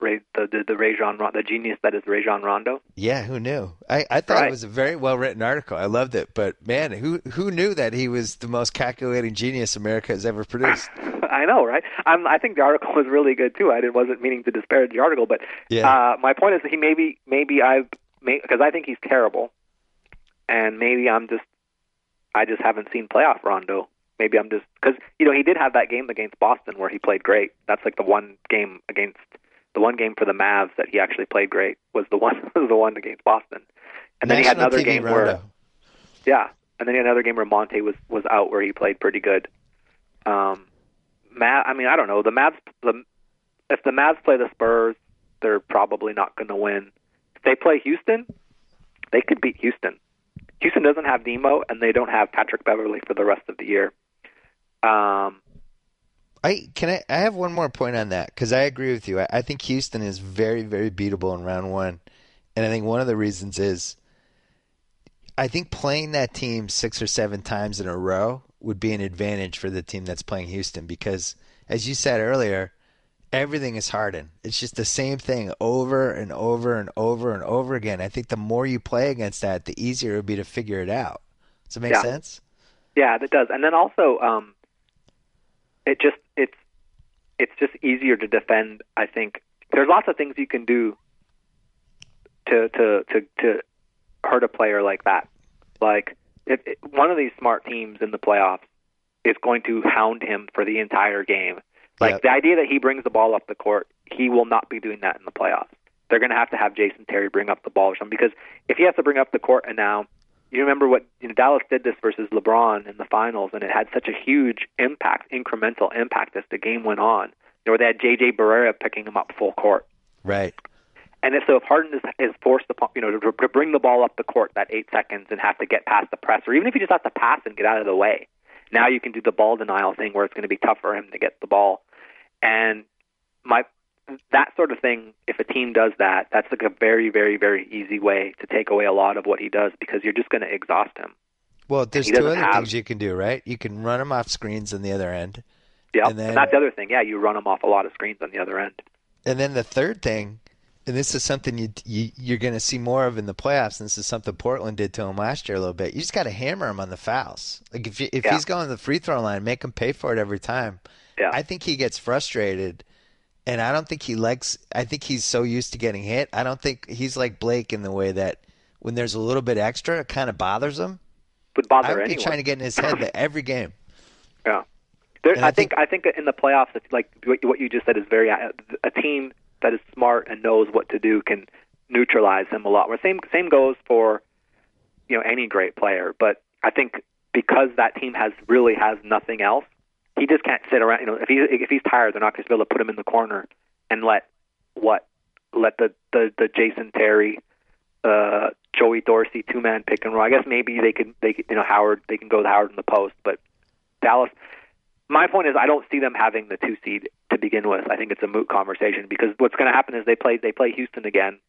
Ray, the the, the Rajon the genius that is Rajon Rondo? Yeah. Who knew? I, I thought it was a very well written article. I loved it. But man, who who knew that he was the most calculating genius America has ever produced? <laughs> I know, right? I'm, I think the article <laughs> was really good too. I didn't, wasn't meaning to disparage the article, but Yeah. uh, my point is that he maybe maybe I've because I think he's terrible, and maybe I'm just I just haven't seen playoff Rondo. Maybe I'm just because you know he did have that game against Boston where he played great. That's like the one game against the one game for the Mavs that he actually played great was the <laughs> one was the one against Boston, and then he had another TV game Rondo. where yeah, and then he had another game where Monta was was out where he played pretty good. Um, Mav, I mean, I don't know. The Mavs, the if the Mavs play the Spurs, they're probably not going to win. If they play Houston, they could beat Houston. Houston doesn't have D-Mo, and they don't have Patrick Beverley for the rest of the year. Um, I can I, I have one more point on that because I agree with you. I, I think Houston is very very beatable in round one, and I think one of the reasons is I think playing that team six or seven times in a row would be an advantage for the team that's playing Houston because, as you said earlier, everything is hardened. It's just the same thing over and over and over and over again. I think the more you play against that, the easier it would be to figure it out. Does it make Yeah. sense? Yeah, that does. And then also, um, it just it's it's just easier to defend. I think there's lots of things you can do to to to to hurt a player like that. Like if, if one of these smart teams in the playoffs is going to hound him for the entire game. Like Yep. the idea that he brings the ball up the court, he will not be doing that in the playoffs. They're going to have to have Jason Terry bring up the ball or something because if he has to bring up the court and now you remember what you know, Dallas did this versus LeBron in the finals, and it had such a huge impact, incremental impact as the game went on. You know, where they had JJ Barea picking him up full court, Right. and if so, if Harden is, is forced upon, you know, to, to bring the ball up the court that eight seconds and have to get past the press, or even if he just has to pass and get out of the way, now you can do the ball denial thing where it's going to be tough for him to get the ball. And my that sort of thing, if a team does that, that's like a very, very, very easy way to take away a lot of what he does because you're just going to exhaust him. Well, there's two other have- things you can do, right? You can run him off screens on the other end. Yeah, And then- and that's the other thing. Yeah, you run him off a lot of screens on the other end. And then the third thing, and this is something you, you you're going to see more of in the playoffs. And this is something Portland did to him last year a little bit. You just got to hammer him on the fouls. Like if you, if Yeah. he's going to the free throw line, make him pay for it every time. Yeah. I think he gets frustrated, and I don't think he likes. I think he's so used to getting hit. I don't think he's like Blake in the way that when there's a little bit extra, it kind of bothers him. Would I bother would be anyone. trying to get in his head that every game. Yeah, there, I, I think, think- I think in the playoffs, it's like what what you just said is very a team that is smart and knows what to do can neutralize him a lot. Where same same goes for you know any great player, but I think because that team has really has nothing else, he just can't sit around. You know, if he if he's tired, they're not going to be able to put him in the corner and let what let the the, the Jason Terry. Uh, Joey Dorsey two man pick and roll. I guess maybe they could they could, you know Howard they can go with Howard in the post, but Dallas my point is I don't see them having the two seed to begin with. I think it's a moot conversation because what's going to happen is they play they play Houston again,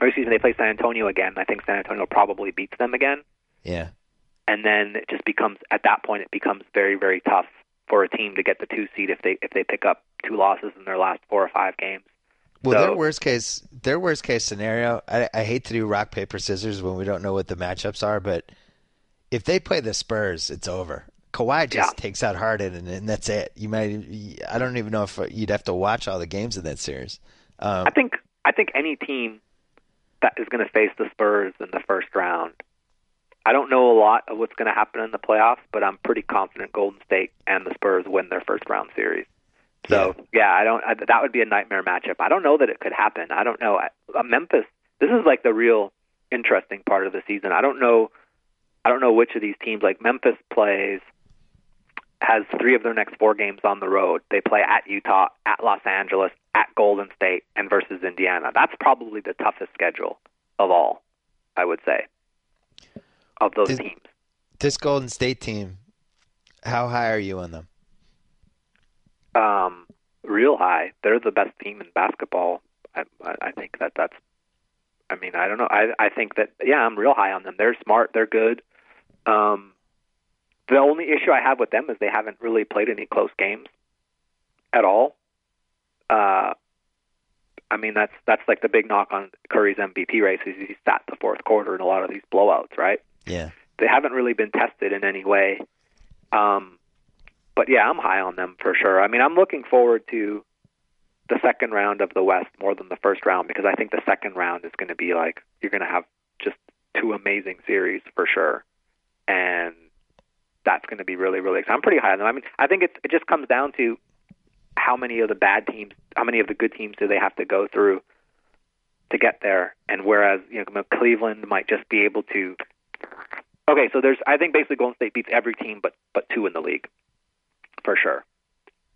or excuse me, they play San Antonio again. I think San Antonio probably beats them again, Yeah. and then it just becomes at that point it becomes very very tough for a team to get the two seed if they if they pick up two losses in their last four or five games. Well, So- their worst case, their worst case scenario. I, I hate to do rock paper scissors when we don't know what the matchups are, but if they play the Spurs, it's over. Kawhi just Yeah. takes out Harden, and, and that's it. You might. I don't even know if you'd have to watch all the games in that series. Um, I think I think any team that is going to face the Spurs in the first round. I don't know a lot of what's going to happen in the playoffs, but I'm pretty confident Golden State and the Spurs win their first round series. So yeah, I don't. I, that would be a nightmare matchup. I don't know that it could happen. I don't know. I, uh, Memphis. This is like the real interesting part of the season. I don't know. I don't know which of these teams. Like Memphis plays has three of their next four games on the road. They play at Utah, at Los Angeles, at Golden State, and versus Indiana. That's probably the toughest schedule of all, I would say, of those Did- teams. this Golden State team, how high are you on them? Um, real high. They're the best team in basketball. I, I, I think that that's. I mean, I don't know. I I think that yeah, I'm real high on them. They're smart. They're good. Um, the only issue I have with them is they haven't really played any close games at all. Uh, I mean, that's that's like the big knock on Curry's MVP race is he sat the fourth quarter in a lot of these blowouts, right? Yeah. they haven't really been tested in any way. Um, but yeah, I'm high on them for sure. I mean, I'm looking forward to the second round of the West more than the first round because I think the second round is going to be like you're going to have just two amazing series for sure, and that's going to be really, really. exciting. I'm pretty high on them. I mean, I think it's, it just comes down to how many of the bad teams, how many of the good teams do they have to go through to get there, and whereas you know Cleveland might just be able to Okay, so there's I think basically Golden State beats every team but but two in the league, for sure.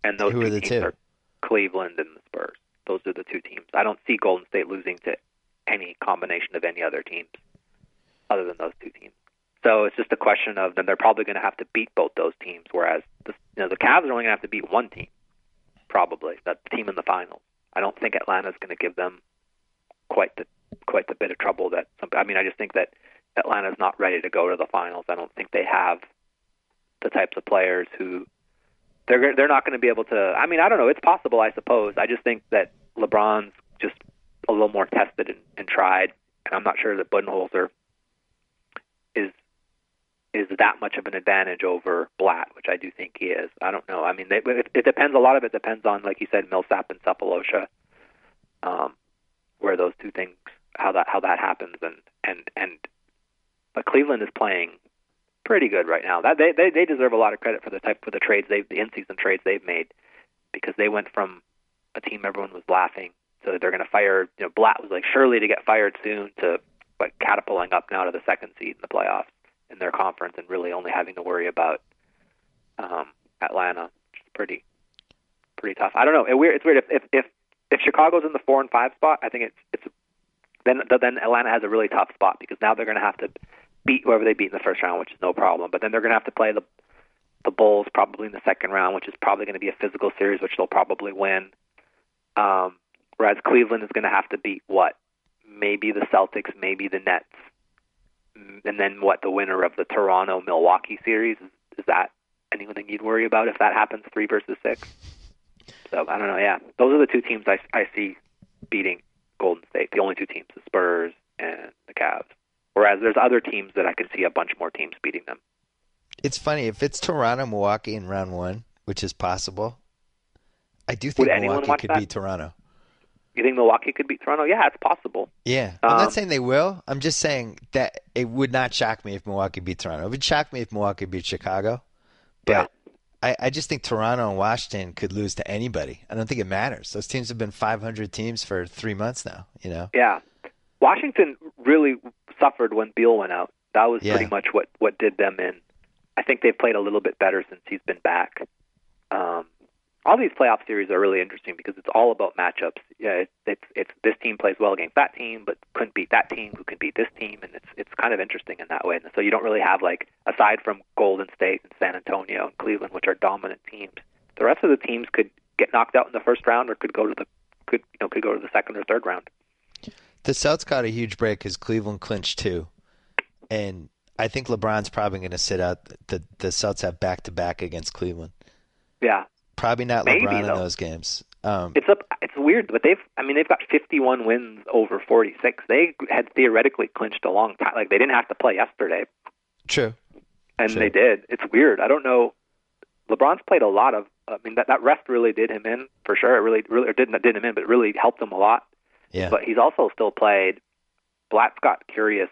And those Who two are the teams two? are Cleveland and the Spurs. Those are the two teams. I don't see Golden State losing to any combination of any other teams other than those two teams. So it's just a question of then they're probably going to have to beat both those teams. Whereas the, you know the Cavs are only going to have to beat one team, probably that team in the finals. I don't think Atlanta's going to give them quite the quite the bit of trouble that. Some, I mean, I just think that Atlanta's not ready to go to the finals. I don't think they have the types of players who they're they're not going to be able to. I mean, I don't know. It's possible, I suppose. I just think that LeBron's just a little more tested and, and tried, and I'm not sure that Budenholzer is is that much of an advantage over Blatt, which I do think he is. I don't know. I mean, they, it, it depends. A lot of it depends on, like you said, Millsap and Sefolosha, um, where those two things, how that how that happens, and and and. But Cleveland is playing pretty good right now. That they they, they deserve a lot of credit for the type for the trades they've the in season trades they've made because they went from a team everyone was laughing so they're going to fire. You know, Blatt was like surely to get fired soon to like catapulting up now to the second seed in the playoffs in their conference and really only having to worry about um, Atlanta, which is pretty pretty tough. I don't know. It weird. It's weird if if if, if Chicago's in the four and five spot. I think it's it's then then Atlanta has a really tough spot because now they're going to have to beat whoever they beat in the first round, which is no problem. But then they're going to have to play the the Bulls probably in the second round, which is probably going to be a physical series, which they'll probably win. Um, whereas Cleveland is going to have to beat what? Maybe the Celtics, maybe the Nets, and then what? The winner of the Toronto Milwaukee series is, is that anything you'd worry about if that happens three versus six? So I don't know. Yeah, those are the two teams I I see beating Golden State. The only two teams, the Spurs and. Whereas there's other teams that I could see a bunch more teams beating them. It's funny if it's Toronto, Milwaukee in round one, which is possible. I do think Milwaukee could that? beat Toronto. You think Milwaukee could beat Toronto? Yeah, it's possible. Yeah, I'm um, not saying they will. I'm just saying that it would not shock me if Milwaukee beat Toronto. It would shock me if Milwaukee beat Chicago. But yeah. I, I just think Toronto and Washington could lose to anybody. I don't think it matters. Those teams have been 500 teams for three months now. You know. Yeah, Washington really suffered when Beal went out. That was yeah. pretty much what what did them in. I think they've played a little bit better since he's been back. Um, all these playoff series are really interesting because it's all about matchups. Yeah, it's, it's it's this team plays well against that team, but couldn't beat that team who can beat this team, and it's it's kind of interesting in that way. And so you don't really have like aside from Golden State and San Antonio and Cleveland, which are dominant teams, the rest of the teams could get knocked out in the first round or could go to the could you know could go to the second or third round. The Celtics got a huge break because Cleveland clinched two, and I think LeBron's probably going to sit out. The the Celtics have back to back against Cleveland. Yeah, probably not Maybe, LeBron though. in those games. Um, it's up. It's weird, but they've. I mean, they've got 51 wins over 46. They had theoretically clinched a long time. Like they didn't have to play yesterday. True. And True. they did. It's weird. I don't know. LeBron's played a lot of. I mean, that that rest really did him in for sure. It really, really, or didn't did him in, but it really helped him a lot. Yeah. But he's also still played. Blatt's got curious.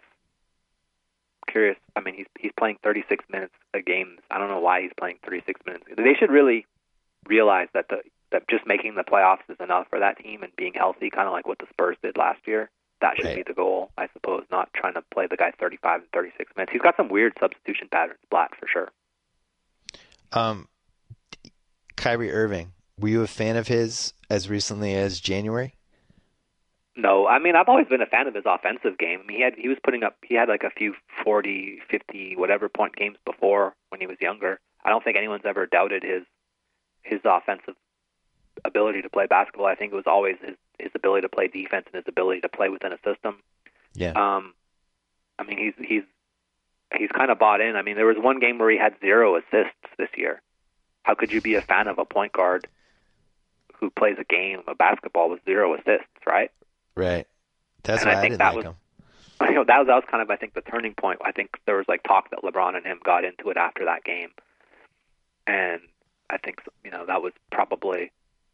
Curious. I mean, he's he's playing 36 minutes a game. I don't know why he's playing 36 minutes. They should really realize that the that just making the playoffs is enough for that team and being healthy, kind of like what the Spurs did last year. That should right. be the goal, I suppose. Not trying to play the guy 35 and 36 minutes. He's got some weird substitution patterns, Blatt for sure. Um, Kyrie Irving, were you a fan of his as recently as January? No, I mean I've always been a fan of his offensive game. He had he was putting up he had like a few 40, 50, whatever point games before when he was younger. I don't think anyone's ever doubted his his offensive ability to play basketball. I think it was always his his ability to play defense and his ability to play within a system. Yeah. Um, I mean he's he's he's kind of bought in. I mean there was one game where he had zero assists this year. How could you be a fan of a point guard who plays a game of basketball with zero assists, right? Right. That's and why I think didn't that like was, him. <laughs> You know, that was that was kind of I think the turning point. I think there was like talk that LeBron and him got into it after that game, and I think you know that was probably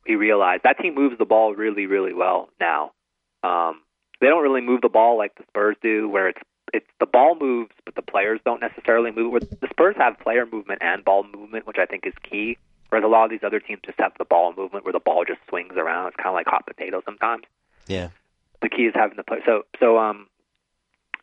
he realized that team moves the ball really really well now. Um, they don't really move the ball like the Spurs do, where it's it's the ball moves, but the players don't necessarily move. Where the Spurs have player movement and ball movement, which I think is key. Whereas a lot of these other teams just have the ball movement, where the ball just swings around. It's kind of like hot potato sometimes. Yeah. The key is having the play. So so um,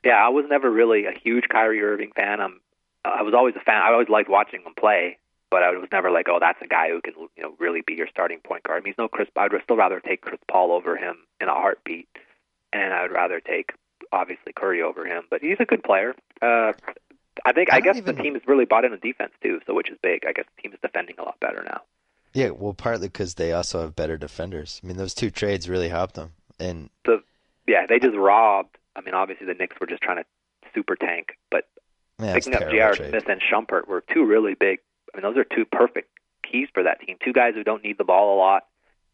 yeah, I was never really a huge Kyrie Irving fan. I'm I was always a fan. I always liked watching him play, but I was never like, oh, that's a guy who can you know really be your starting point guard. I mean, he's no Chris. I'd still rather take Chris Paul over him in a heartbeat, and I'd rather take obviously Curry over him. But he's a good player. Uh, I think I I, guess even- the team has really bought in into defense too, so which is big. I guess the team is defending a lot better now. Yeah, well, partly because they also have better defenders. I mean, those two trades really helped them. And The yeah, they just robbed. I mean, obviously the Knicks were just trying to super tank, but it's picking up J.R. Smith and Shumpert were two really big. I mean, those are two perfect keys for that team. Two guys who don't need the ball a lot,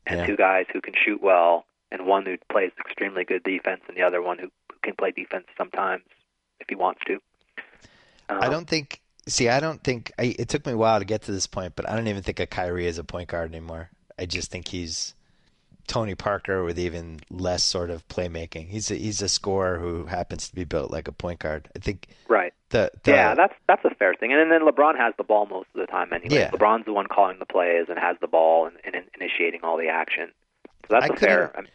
and Yeah. two guys who can shoot well, and one who plays extremely good defense, and the other one who, who can play defense sometimes if he wants to. Um, I don't think. See, I don't think. I, it took me a while to get to this point, but I don't even think of Kyrie as a point guard anymore. I just think he's Tony Parker with even less sort of playmaking. He's a, he's a scorer who happens to be built like a point guard. I think Right. the, the yeah, that's that's a fair thing. And then LeBron has the ball most of the time anyway. Yeah. LeBron's the one calling the plays and has the ball and, and initiating all the action. So that's I a fair. couldn't-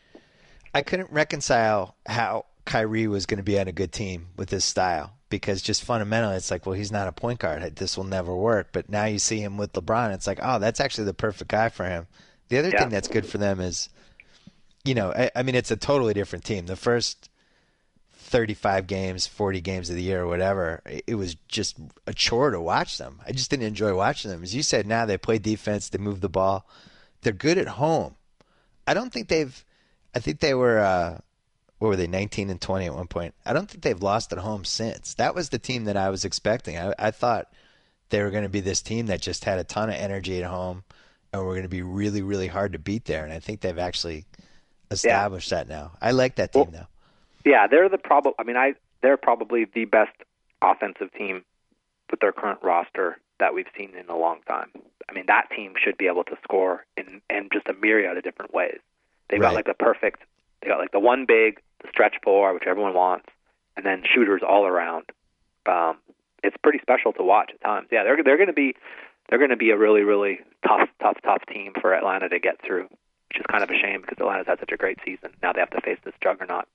I couldn't reconcile how Kyrie was going to be on a good team with his style because just fundamentally, it's like, well, he's not a point guard. This will never work. But now you see him with LeBron, it's like, oh, that's actually the perfect guy for him. The other Yeah. thing that's good for them is, you know, I, I mean, it's a totally different team. The first 35 games, 40 games of the year or whatever, it was just a chore to watch them. I just didn't enjoy watching them. As you said, now they play defense, they move the ball. They're good at home. I don't think they've I think they were uh what were they 19 and 20 at one point. I don't think they've lost at home since. That was the team that I was expecting. I, I thought they were going to be this team that just had a ton of energy at home and were going to be really really hard to beat there and I think they've actually established that now. I like that team now. Yeah, they're the problem. I mean, I they're probably the best offensive team with their current roster that we've seen in a long time. I mean, that team should be able to score in in just a myriad of different ways. They've Right. got like the perfect. They got like the one big, the stretch four, which everyone wants, and then shooters all around. Um, it's pretty special to watch at times. Yeah, they're they're going to be they're going to be a really really tough tough tough team for Atlanta to get through, which is kind of a shame because Atlanta's had such a great season. Now they have to face this juggernaut.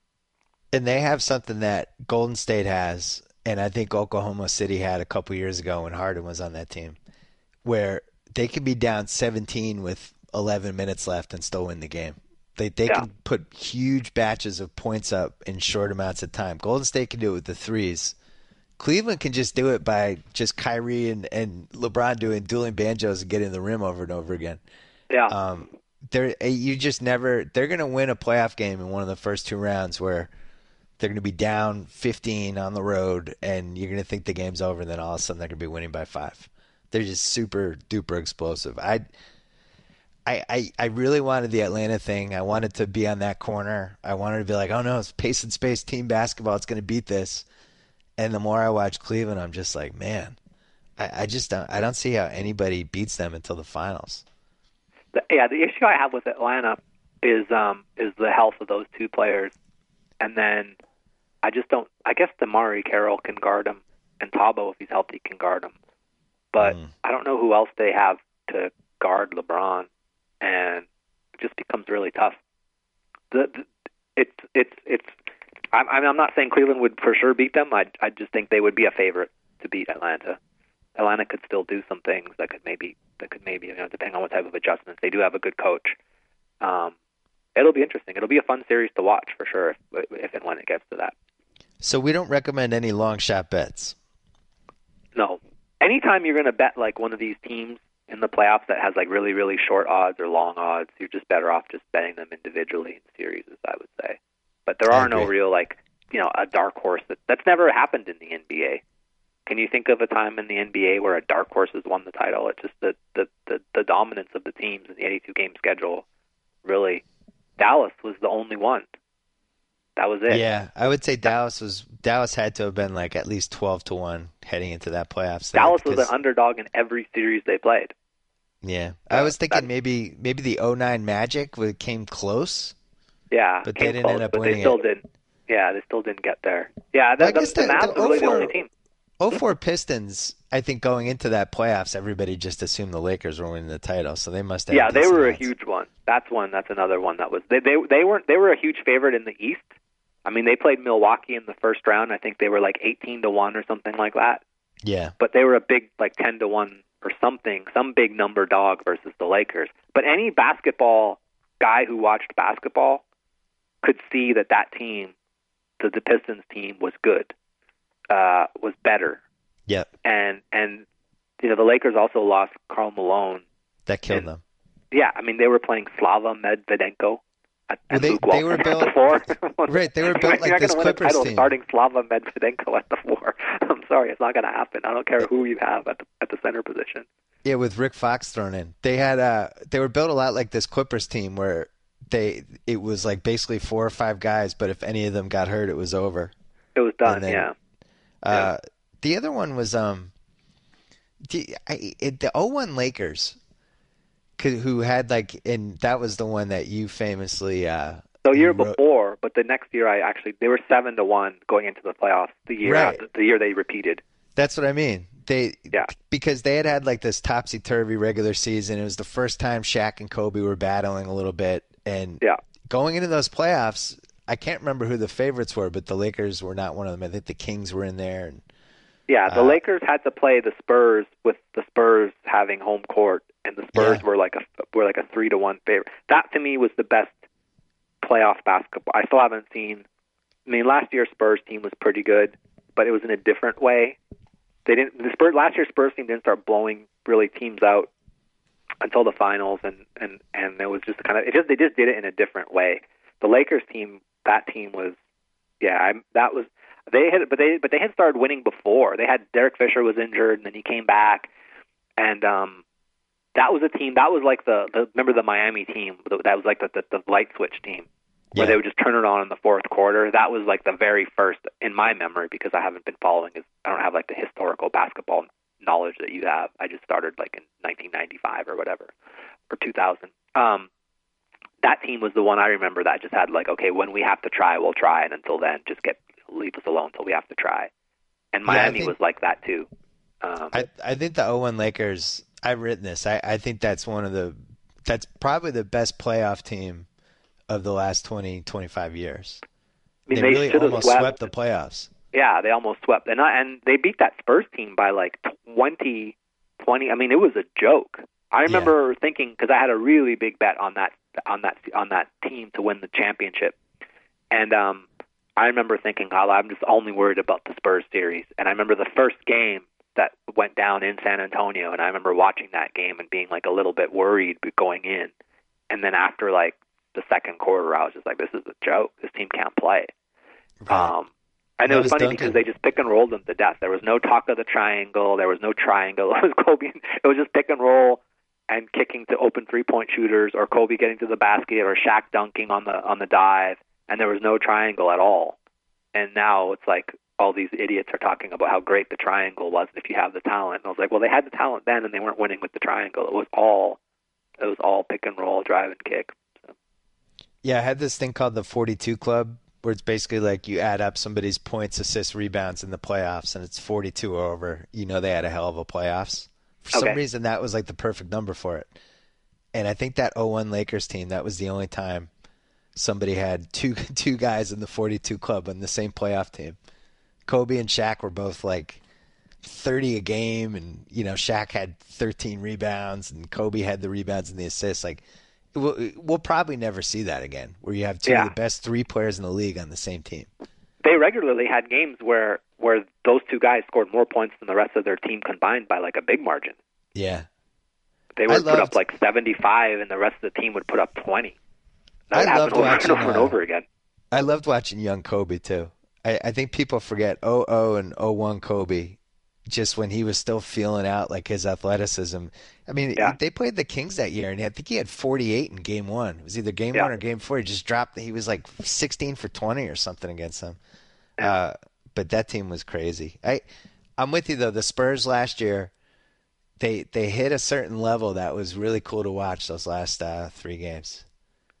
And they have something that Golden State has, and I think Oklahoma City had a couple years ago when Harden was on that team, where they could be down 17 with 11 minutes left and still win the game. They they Yeah. can put huge batches of points up in short amounts of time. Golden State can do it with the threes. Cleveland can just do it by just Kyrie and, and LeBron doing dueling banjos and getting the rim over and over again. Yeah. Um, they're eh, you just never. They're going to win a playoff game in one of the first two rounds where they're going to be down 15 on the road, and you're going to think the game's over, and then all of a sudden they're going to be winning by five. They're just super duper explosive. I, I, I, I really wanted the Atlanta thing. I wanted to be on that corner. I wanted to be like, oh no, it's pace and space team basketball. It's going to beat this. And the more I watch Cleveland, I'm just like, man, I, I just don't. I don't see how anybody beats them until the finals. The, yeah, the issue I have with Atlanta is um is the health of those two players, and then I just don't. I guess DeMarre Carroll can guard him, and Thabo, if he's healthy, can guard him. But Mm. I don't know who else they have to guard LeBron, and it just becomes really tough. The, the it's it's it's. I'm I'm I'm not saying Cleveland would for sure beat them. I I just think they would be a favorite to beat Atlanta. Atlanta could still do some things that could maybe that could maybe you know depending on what type of adjustments they do have a good coach. Um, it'll be interesting. It'll be a fun series to watch for sure if, if and when it gets to that. So we don't recommend any long shot bets. No, anytime you're going to bet like one of these teams in the playoffs that has like really really short odds or long odds, you're just better off just betting them individually in series, I would say. But there I are no real like you know a dark horse that that's never happened in the NBA. Can you think of a time in the NBA where a dark horse has won the title? It's just the the the, the dominance of the teams in the 82 game schedule. Really, Dallas was the only one. That was it. Yeah, I would say Dallas was Dallas had to have been like at least twelve to one heading into that playoffs. Dallas was an underdog in every series they played. Yeah, I was thinking that- maybe maybe the 09 Magic came close. Yeah, But they didn't close, end up winning they still it. didn't. Yeah, they still didn't get there. Yeah, that, the, the the- Mavs were really the only team. 04 Pistons, I think going into that playoffs, everybody just assumed the Lakers were winning the title, so they must have. Yeah, they were a huge one. That's one. That's another one that was they they they weren't they were a huge favorite in the East. I mean, they played Milwaukee in the first round. I think they were like 18 to 1 or something like that. Yeah, But they were a big like 10 to 1 or something, some big number dog versus the Lakers. But any basketball guy who watched basketball could see that that team, the, the Pistons team was good. Uh was better Yeah. And and you know the Lakers also lost Karl Malone. That killed And- them. Yeah, I mean they were playing Slava Medvedenko. At, Well, they- they were at built- the four. <laughs> Right, they were <laughs> built like this gonna win a Clippers title team. starting Slava Medvedenko at the four. <laughs> I'm sorry, it's not going to happen. I don't care who you have at the at the center position. Yeah, with Rick Fox thrown in. They had uh they were built a lot like this Clippers team where they it was like basically four or five guys, but if any of them got hurt it was over. It was done. Then- yeah. Uh the other one was um the I, it, the 01 Lakers who had like and that was the one that you famously uh The year wrote- before, but the next year I actually they were seven to one going into the playoffs. The year Right. after, the year they repeated. That's what I mean. They Yeah. because they had had like this topsy turvy regular season. It was the first time Shaq and Kobe were battling a little bit, and Yeah. going into those playoffs, I can't remember who the favorites were, but the Lakers were not one of them. I think the Kings were in there, and Yeah, the Uh, Lakers had to play the Spurs with the Spurs having home court, and the Spurs Yeah. were like a were like a three to one favorite. That to me was the best playoff basketball. I still haven't seen. I mean, last year's Spurs team was pretty good, but it was in a different way. They didn't. The Spurs last year's Spurs team didn't start blowing really teams out until the finals, and and and it was just kind of it just they just did it in a different way. The Lakers team, that team was, yeah, I, that was they had, but they but they had started winning before. They had Derek Fisher was injured, and then he came back, and um, that was a team that was like the, the remember the Miami team that was like the the, the light switch team where Yeah. they would just turn it on in the fourth quarter. That was like the very first in my memory because I haven't been following. Is I don't have like the historical basketball knowledge that you have. I just started like in 1995 or whatever or 2000. Um, that team was the one I remember that just had like, okay, when we have to try, we'll try, and until then, just get leave us alone until we have to try. And Yeah, Miami think- was like that too. Um, I I think the 01 Lakers. I've written this. I I think that's one of the that's probably the best playoff team of the last 20 25 years. I mean, they, they, really almost swept. swept the playoffs. Yeah, they almost swept, and I, and they beat that Spurs team by like 20, 20. I mean, it was a joke. I remember thinking because I had a really big bet on that on that on that team to win the championship, and um, I remember thinking, oh, I'm just only worried about the Spurs series. And I remember the first game that went down in San Antonio, and I remember watching that game and being like a little bit worried going in, and then after like the second quarter, I was just like, this is a joke. This team can't play. Um, and it was was funny Duncan. because they just pick and rolled them to death. There was no talk of the triangle. There was no triangle. <laughs> It was Kobe. It was just pick and roll and kicking to open three point shooters, or Kobe getting to the basket, or Shaq dunking on the on the dive. And there was no triangle at all. And now it's like all these idiots are talking about how great the triangle was if you have the talent. And I was like, well, they had the talent then, and they weren't winning with the triangle. It was all it was all pick and roll, drive and kick. Yeah, I had this thing called the 42 Club, where it's basically like you add up somebody's points, assists, rebounds in the playoffs, and it's 42 or over. You know they had a hell of a playoffs. For some reason, that was like the perfect number for it. And I think that 01 Lakers team, that was the only time somebody had two <laughs> two guys in the 42 Club on the same playoff team. Kobe and Shaq were both like 30 a game, and you know Shaq had 13 rebounds, and Kobe had the rebounds and the assists. Like we'll, we'll probably never see that again, where you have two Yeah. of the best three players in the league on the same team. They regularly had games where where those two guys scored more points than the rest of their team combined by like a big margin. Yeah, They I would put up like 75 and the rest of the team would put up 20. That I loved over and watching, over and uh, over again. I loved watching young Kobe too. I, I think people forget 00 and 01 Kobe, just when he was still feeling out like his athleticism. I mean, Yeah. they played the Kings that year, and I think he had 48 in Game One. It was either Game Yeah. One or Game Four. He just dropped. He was like 16 for 20 or something against them. Uh, but that team was crazy. I, I'm with you though. The Spurs last year, they they hit a certain level that was really cool to watch. Those last uh, three games,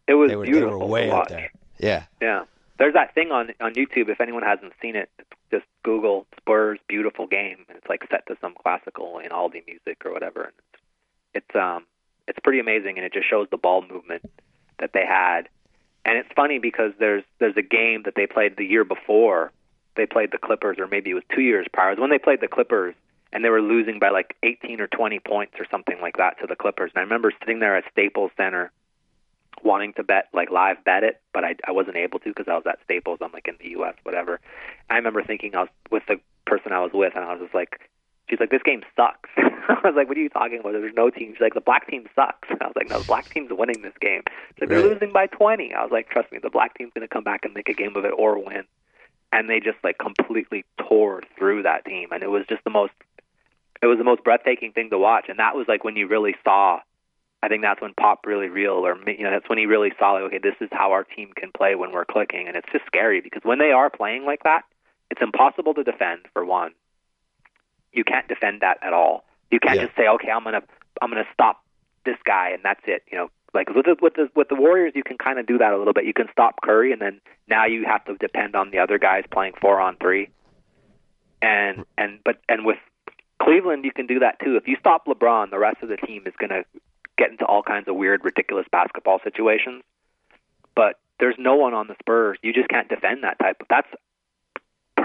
It was they were they beautiful were way up there. Yeah. Yeah. There's that thing on on YouTube if anyone hasn't seen it, just Google Spurs beautiful game and it's like set to some classical Einaudi music or whatever and it's, it's um it's pretty amazing and it just shows the ball movement that they had. And it's funny because there's there's a game that they played the year before they played the Clippers or maybe it was 2 years prior. When they played the Clippers and they were losing by like 18 or 20 points or something like that to the Clippers. And I remember sitting there at Staples Center wanting to bet like live bet it, but I I wasn't able to because I was at Staples. I'm like in the U.S. whatever. I remember thinking I was with the person I was with, and I was just like, she's like, this game sucks. <laughs> I was like, what are you talking about? There's no team. She's like, the black team sucks. <laughs> I was like, no, the black team's winning this game. She's like, they're Right. losing by 20. I was like, trust me, the black team's going to come back and make a game of it or win. And they just like completely tore through that team, and it was just the most. It was the most breathtaking thing to watch, and that was like when you really saw. I think that's when Pop really real, or you know, that's when he really saw like, okay, this is how our team can play when we're clicking, and it's just scary because when they are playing like that, it's impossible to defend for one. You can't defend that at all. You can't Yeah. just say, okay, I'm gonna I'm gonna stop this guy and that's it. You know, like with the, with the with the Warriors, you can kind of do that a little bit. You can stop Curry, and then now you have to depend on the other guys playing four on three. And and but and with Cleveland, you can do that too. If you stop LeBron, the rest of the team is gonna get into all kinds of weird, ridiculous basketball situations. But there's no one on the Spurs. You just can't defend that type of. That's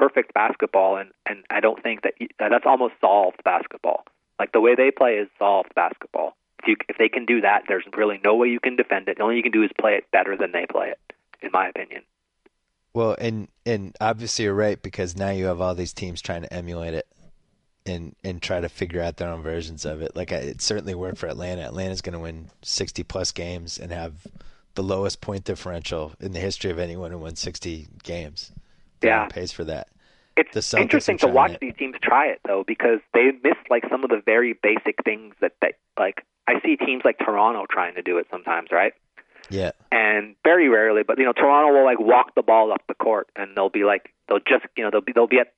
perfect basketball, and and I don't think that that's almost solved basketball. Like the way they play is solved basketball. If you if they can do that, there's really no way you can defend it. The only you can do is play it better than they play it, in my opinion. Well, and and obviously you're right because now you have all these teams trying to emulate it and and try to figure out their own versions of it. Like it certainly worked for Atlanta. Atlanta's going to win 60 plus games and have the lowest point differential in the history of anyone who won 60 games. Yeah. pace for that. It's interesting to watch it. these teams try it though, because they miss like some of the very basic things that that like I see teams like Toronto trying to do it sometimes, right? Yeah. and very rarely, but you know, Toronto will like walk the ball up the court, and they'll be like, they'll just, you know, they'll be, they'll be at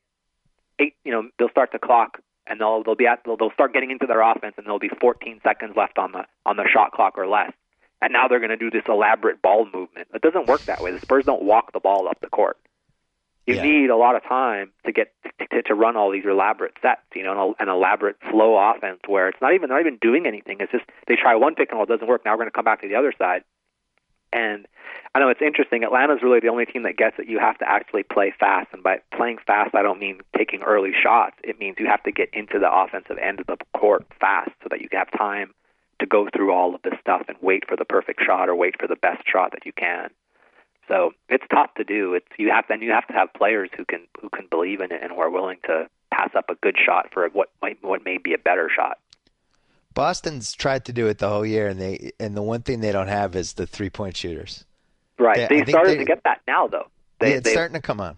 eight, you know, they'll start the clock, and they'll they'll be at, they'll, they'll start getting into their offense, and there'll be 14 seconds left on the on the shot clock or less, and now they're going to do this elaborate ball movement. It doesn't work that way. The Spurs don't walk the ball up the court. You Yeah. need a lot of time to get to, to run all these elaborate sets, you know, an, an elaborate flow offense where it's not even not even doing anything. It's just they try one pick and roll, it doesn't work. Now we're going to come back to the other side. And I know it's interesting. Atlanta's really the only team that gets that you have to actually play fast. And by playing fast, I don't mean taking early shots. It means you have to get into the offensive end of the court fast so that you have time to go through all of this stuff and wait for the perfect shot or wait for the best shot that you can. So it's tough to do. It's you have and you have to have players who can who can believe in it and who are willing to pass up a good shot for what might what may be a better shot. Boston's tried to do it the whole year and they and the one thing they don't have is the three-point shooters. Right. I they started they- to get that now though. They, Yeah, it's they, starting to come on.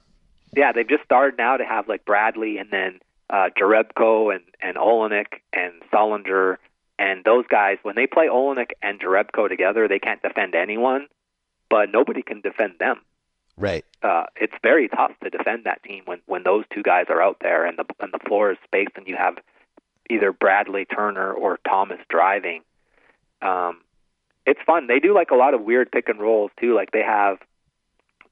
yeah, they've just started now to have like Bradley and then uh, Jerebko and and Olynyk and Sullinger and those guys. When they play Olynyk and Jerebko together, they can't defend anyone, but nobody can defend them. Right. Uh, it's very tough to defend that team when when those two guys are out there and the and the floor is spaced and you have either Bradley Turner or Thomas driving. Um, it's fun. They do like a lot of weird pick and rolls too. Like they have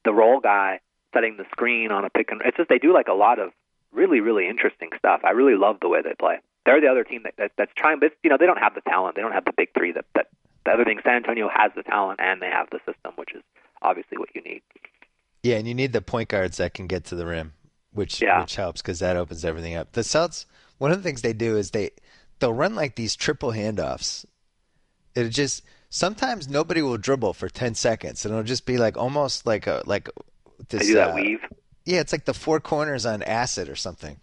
the roll guy setting the screen on a pick and it's just they do like a lot of really really interesting stuff. I really love the way they play. They're the other team that, that that's trying, but you know they don't have the talent. They don't have the big three. That that the other thing, San Antonio has the talent and they have the system, which is obviously what you need. Yeah, and you need the point guards that can get to the rim, which Yeah. which helps because that opens everything up. The Celtics, one of the things they do is they they'll run like these triple handoffs. It just sometimes nobody will dribble for ten seconds, and it'll just be like almost like a like this. They do that uh, weave. Yeah, it's like the four corners on acid or something.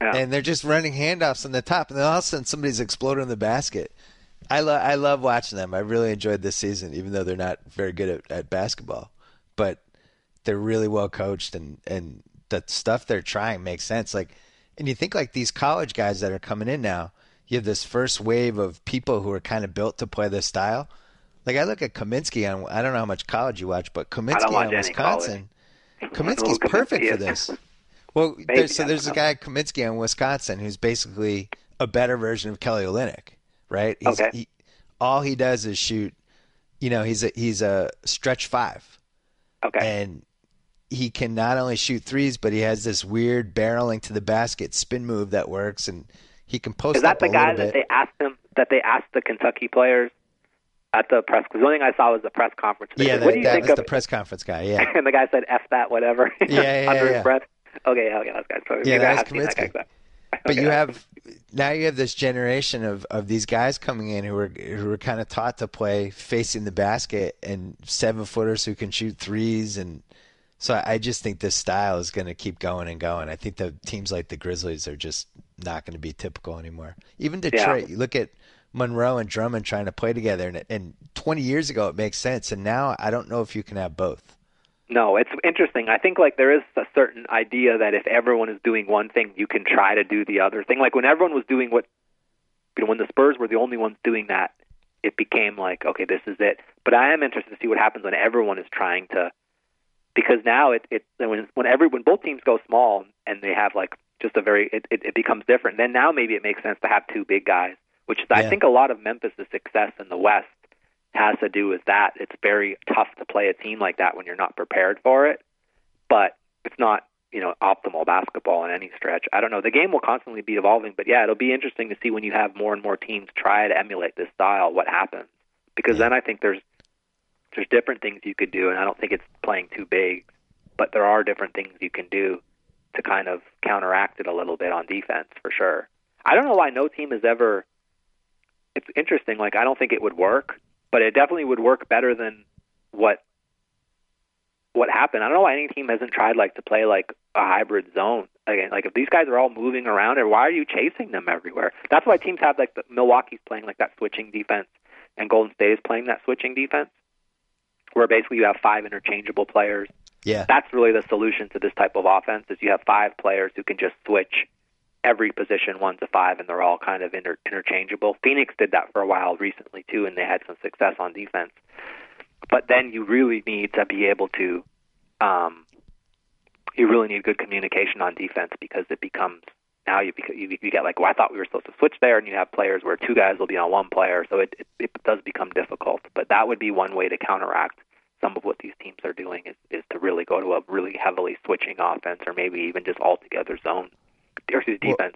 Yeah. And they're just running handoffs on the top, and then all of a sudden somebody's exploding the basket. I love I love watching them. I really enjoyed this season, even though they're not very good at, at basketball. But they're really well coached, and and the stuff they're trying makes sense. Like, and you think like these college guys that are coming in now, you have this first wave of people who are kind of built to play this style. Like I look at Kaminsky on I don't know how much college you watch, but Kaminsky on Wisconsin. Kaminsky's <laughs> perfect for this. <laughs> Well, Maybe, there's, so there's a guy Kaminsky on Wisconsin who's basically a better version of Kelly Olynyk, right? He's, Okay. He, all he does is shoot. You know, he's a he's a stretch five, Okay. and he can not only shoot threes, but he has this weird barreling to the basket spin move that works, and he can post Is that the guy that bit. they asked him that they asked the Kentucky players at the press? Because the only thing I saw was the press conference. They yeah, said, that, what do you that think was of the press conference guy. Yeah, <laughs> And the guy said "f that," whatever. <laughs> Yeah, yeah, under yeah. his breath. Okay, yeah, okay, that's good. So Yeah, that was have that guy. <laughs> but you have now you have this generation of, of these guys coming in who are who are kind of taught to play facing the basket and seven footers who can shoot threes and so I just think this style is going to keep going and going. I think the teams like the Grizzlies are just not going to be typical anymore. Even Detroit, yeah. you look at Monroe and Drummond trying to play together, and, and 20 years ago it makes sense, and now I don't know if you can have both. No, it's interesting. I think like there is a certain idea that if everyone is doing one thing, you can try to do the other thing. Like when everyone was doing what, you know, when the Spurs were the only ones doing that, it became like, okay, this is it. But I am interested to see what happens when everyone is trying to, because now it it when when every when both teams go small and they have like just a very it, it, it becomes different. Then now maybe it makes sense to have two big guys, which is, yeah. I think a lot of Memphis' success in the West has to do with that. It's very tough to play a team like that when you're not prepared for it, but it's not you know optimal basketball in any stretch. I don't know. The game will constantly be evolving, but yeah, it'll be interesting to see when you have more and more teams try to emulate this style what happens. Because then I think there's there's different things you could do, and I don't think it's playing too big, but there are different things you can do to kind of counteract it a little bit on defense for sure. I don't know why no team has ever. It's interesting. Like I don't think it would work, but it definitely would work better than what what happened. I don't know why any team hasn't tried like to play like a hybrid zone again. Like if these guys are all moving around, and why are you chasing them everywhere? That's why teams have like the Milwaukee's playing like that switching defense, and Golden State is playing that switching defense, where basically you have five interchangeable players. Yeah, that's really the solution to this type of offense. Is you have five players who can just switch every position one to five, and they're all kind of inter- interchangeable. Phoenix did that for a while recently too, and they had some success on defense. But then you really need to be able to, um, you really need good communication on defense because it becomes now you you, you get like, well, I thought we were supposed to switch there, and you have players where two guys will be on one player, so it, it it does become difficult. But that would be one way to counteract some of what these teams are doing is is to really go to a really heavily switching offense, or maybe even just altogether zone defense. Well,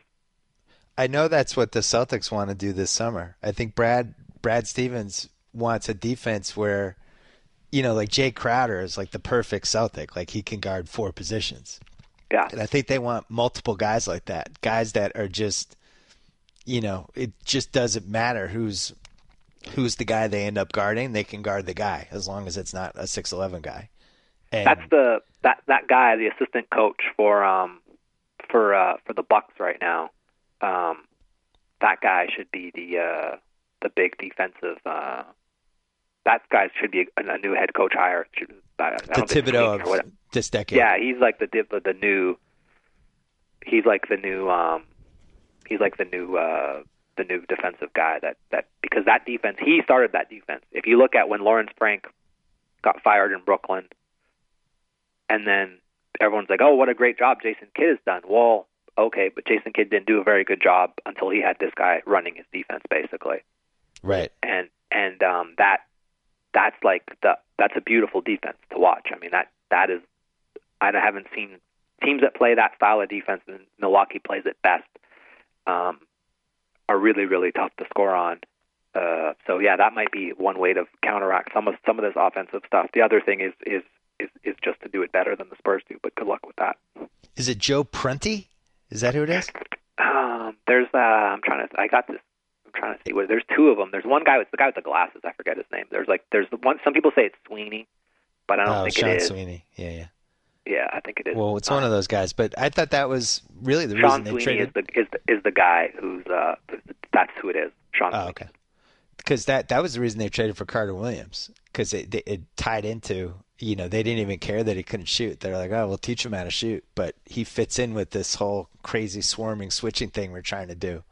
I know that's what the Celtics want to do this summer. I think Brad Brad Stevens wants a defense where, you know, like Jae Crowder is like the perfect Celtic. Like he can guard four positions. Yeah. And I think they want multiple guys like that. Guys that are just, you know, it just doesn't matter who's who's the guy they end up guarding. They can guard the guy as long as it's not a six eleven guy. And that's the that that guy, the assistant coach for um for uh, for the Bucks right now. Um, that guy should be the uh, the big defensive. Uh, that guy should be a, a new head coach hire. Should, I, I the Thibodeau of this decade. Yeah, he's like the the new. He's like the new. Um, he's like the new. Uh, the new defensive guy that that because that defense he started that defense. If you look at when Lawrence Frank got fired in Brooklyn, and then everyone's like, "Oh, what a great job Jason Kidd has done." Well, okay, but Jason Kidd didn't do a very good job until he had this guy running his defense, basically. Right. And and um, that that's like the that's a beautiful defense to watch. I mean that that is I haven't seen teams that play that style of defense, and Milwaukee plays it best. Um, are really really tough to score on. Uh, so yeah, that might be one way to counteract some of some of this offensive stuff. The other thing is is is, is just to do it better than the Spurs do. But good luck with that. Is it Joe Prunty? Is that who it is? Um, there's uh, I'm trying to I got this. I'm trying to see what. There's two of them. There's one guy with the guy with the glasses. I forget his name. There's like there's the one. Some people say it's Sweeney, but I don't oh, think Sean it is. Sweeney. Yeah, yeah. Yeah, I think it is. Well, it's one of those guys, but I thought that was really the Sean reason they Sweeney traded. is the is the, is the guy who's uh that's who it is. Sean. Oh, Sweeney. okay. Because that that was the reason they traded for Carter Williams because it, it it tied into you know, they didn't even care that he couldn't shoot. They're like, oh, we'll teach him how to shoot. But he fits in with this whole crazy swarming switching thing we're trying to do.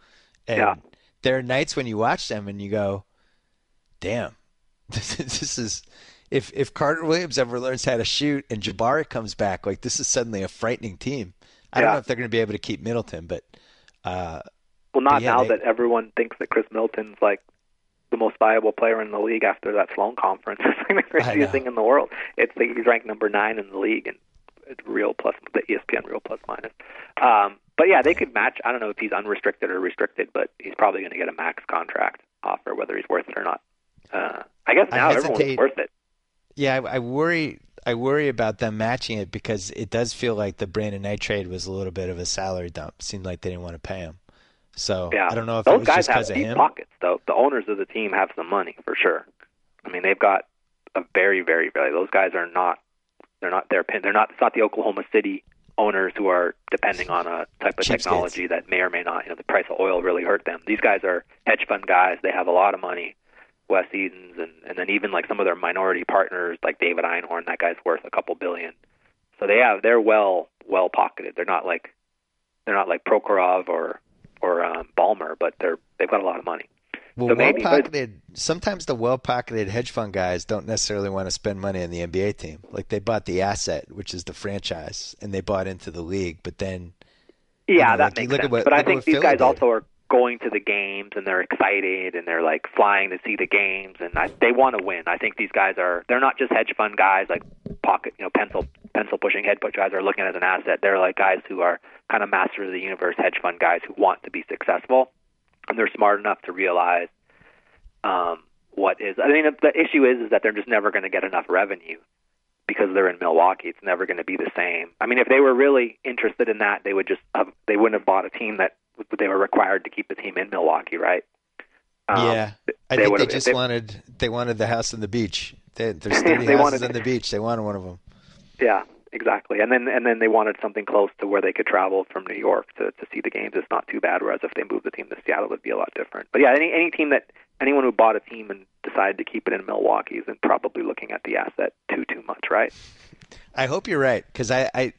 And yeah. there are nights when you watch them and you go, damn, <laughs> this is. If if Carter Williams ever learns how to shoot and Jabari comes back, like this is suddenly a frightening team. I don't know if they're going to be able to keep Middleton, but uh, well, not yeah, now they, that everyone thinks that Chris Middleton's like the most valuable player in the league after that Sloan conference. <laughs> It's like the craziest thing in the world. It's like he's ranked number nine in the league and it's real plus the ESPN real plus minus. Um, but yeah, they could match. I don't know if he's unrestricted or restricted, but he's probably going to get a max contract offer, whether he's worth it or not. Uh, I guess now I everyone's worth it. Yeah, I, I worry. I worry about them matching it because it does feel like the Brandon Knight trade was a little bit of a salary dump. It seemed like they didn't want to pay him. So yeah. I don't know if those it was guys just have deep pockets, though. The owners of the team have some money for sure. I mean, they've got a very, very, very. Those guys are not. They're not. They're they're not. It's not the Oklahoma City owners who are depending on a type of Cheapskates. technology that may or may not, you know, the price of oil really hurt them. These guys are hedge fund guys. They have a lot of money. Wes Edens and, and then even like some of their minority partners like David Einhorn, that guy's worth a couple billion. So they have they're well well pocketed. They're not like they're not like Prokhorov or or um, Ballmer, but they're they've got a lot of money. Well, So maybe, well but- pocketed. Sometimes the well pocketed hedge fund guys don't necessarily want to spend money on the NBA team. Like they bought the asset, which is the franchise, and they bought into the league. But then, Yeah, know, that like, you makes sense. what- but I think these guys did. also are going to the games and they're excited and they're like flying to see the games and I, they want to win. I think these guys are they're not just hedge fund guys like pocket, you know, pencil pencil pushing head guys are looking at an asset. They're like guys who are kind of masters of the universe hedge fund guys who want to be successful and they're smart enough to realize um, what is. I mean, the issue is is that they're just never going to get enough revenue because they're in Milwaukee. It's never going to be the same. I mean, if they were really interested in that, they would just have, they wouldn't have bought a team that they were required to keep the team in Milwaukee, right? Um, yeah, I think they just they- wanted they wanted the house on the beach. They, there's <laughs> 30 They houses wanted- on the beach. They wanted one of them. Yeah, exactly. And then and then they wanted something close to where they could travel from New York to to see the games. It's not too bad. Whereas if they moved the team to Seattle, it would be a lot different. But yeah, any any team that anyone who bought a team and decided to keep it in Milwaukee is probably looking at the asset too too much, right? I hope you're right because I, I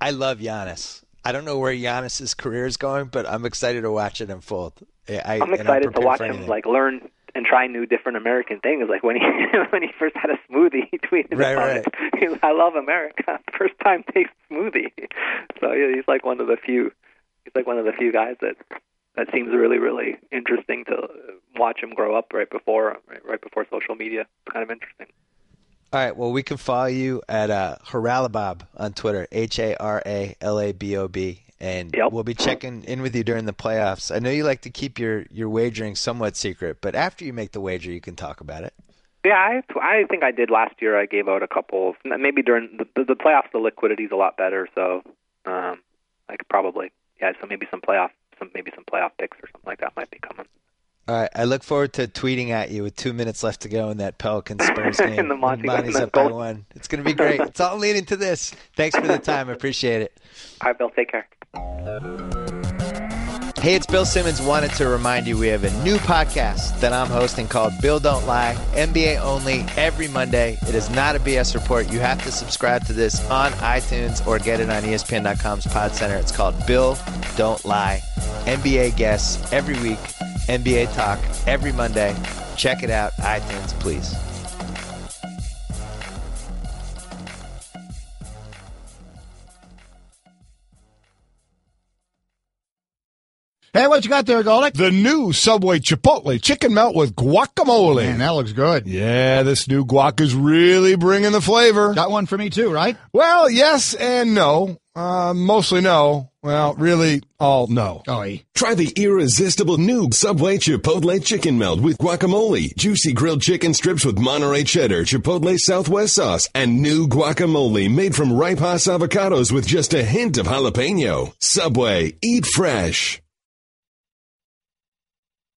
I love Giannis. I don't know where Giannis's career is going, but I'm excited to watch it unfold. I, I'm and excited to watch him like learn and try new different American things. Like when he <laughs> when he first had a smoothie, he tweeted Right, about right. it. <laughs> I love America. <laughs> First time taste smoothie. So yeah, he's like one of the few. He's like one of the few guys that that seems really really interesting to watch him grow up right before right, right before social media. It's kind of interesting. All right. Well, we can follow you at uh, Haralabob on Twitter, H A R A L A B O B, and Yep. we'll be checking in with you during the playoffs. I know you like to keep your your wagering somewhat secret, but after you make the wager, you can talk about it. Yeah, I I think I did last year. I gave out a couple. Maybe during the, the, the playoffs, the liquidity's a lot better. So um, I could probably yeah. So maybe some playoff, some maybe some playoff picks or something like that might be coming. All right. I look forward to tweeting at you with two minutes left to go in that Pelicans Spurs <laughs> game. In the Monty- Monty's up by one. It's going to be great. it's all leading to this. Thanks for the time. I appreciate it. All right, Bill. Take care. Hey, it's Bill Simmons. Wanted to remind you we have a new podcast that I'm hosting called Bill Don't Lie, NBA only, every Monday. It is not a BS report. You have to subscribe to this on iTunes or get it on ESPN.com's Pod Center. It's called Bill Don't Lie. NBA guests every week, NBA talk every Monday. Check it out, iTunes, please. Hey, what you got there, Golick? The new Subway Chipotle chicken melt with guacamole. Man, that looks good. Yeah, this new guac is really bringing the flavor. Got one for me too, right? Well, yes and no. Uh, mostly no. Well, really, all no. Oh. Try the irresistible new Subway Chipotle Chicken Melt with guacamole, juicy grilled chicken strips with Monterey cheddar, Chipotle Southwest sauce, and new guacamole made from ripe Hass avocados with just a hint of jalapeno. Subway, eat fresh.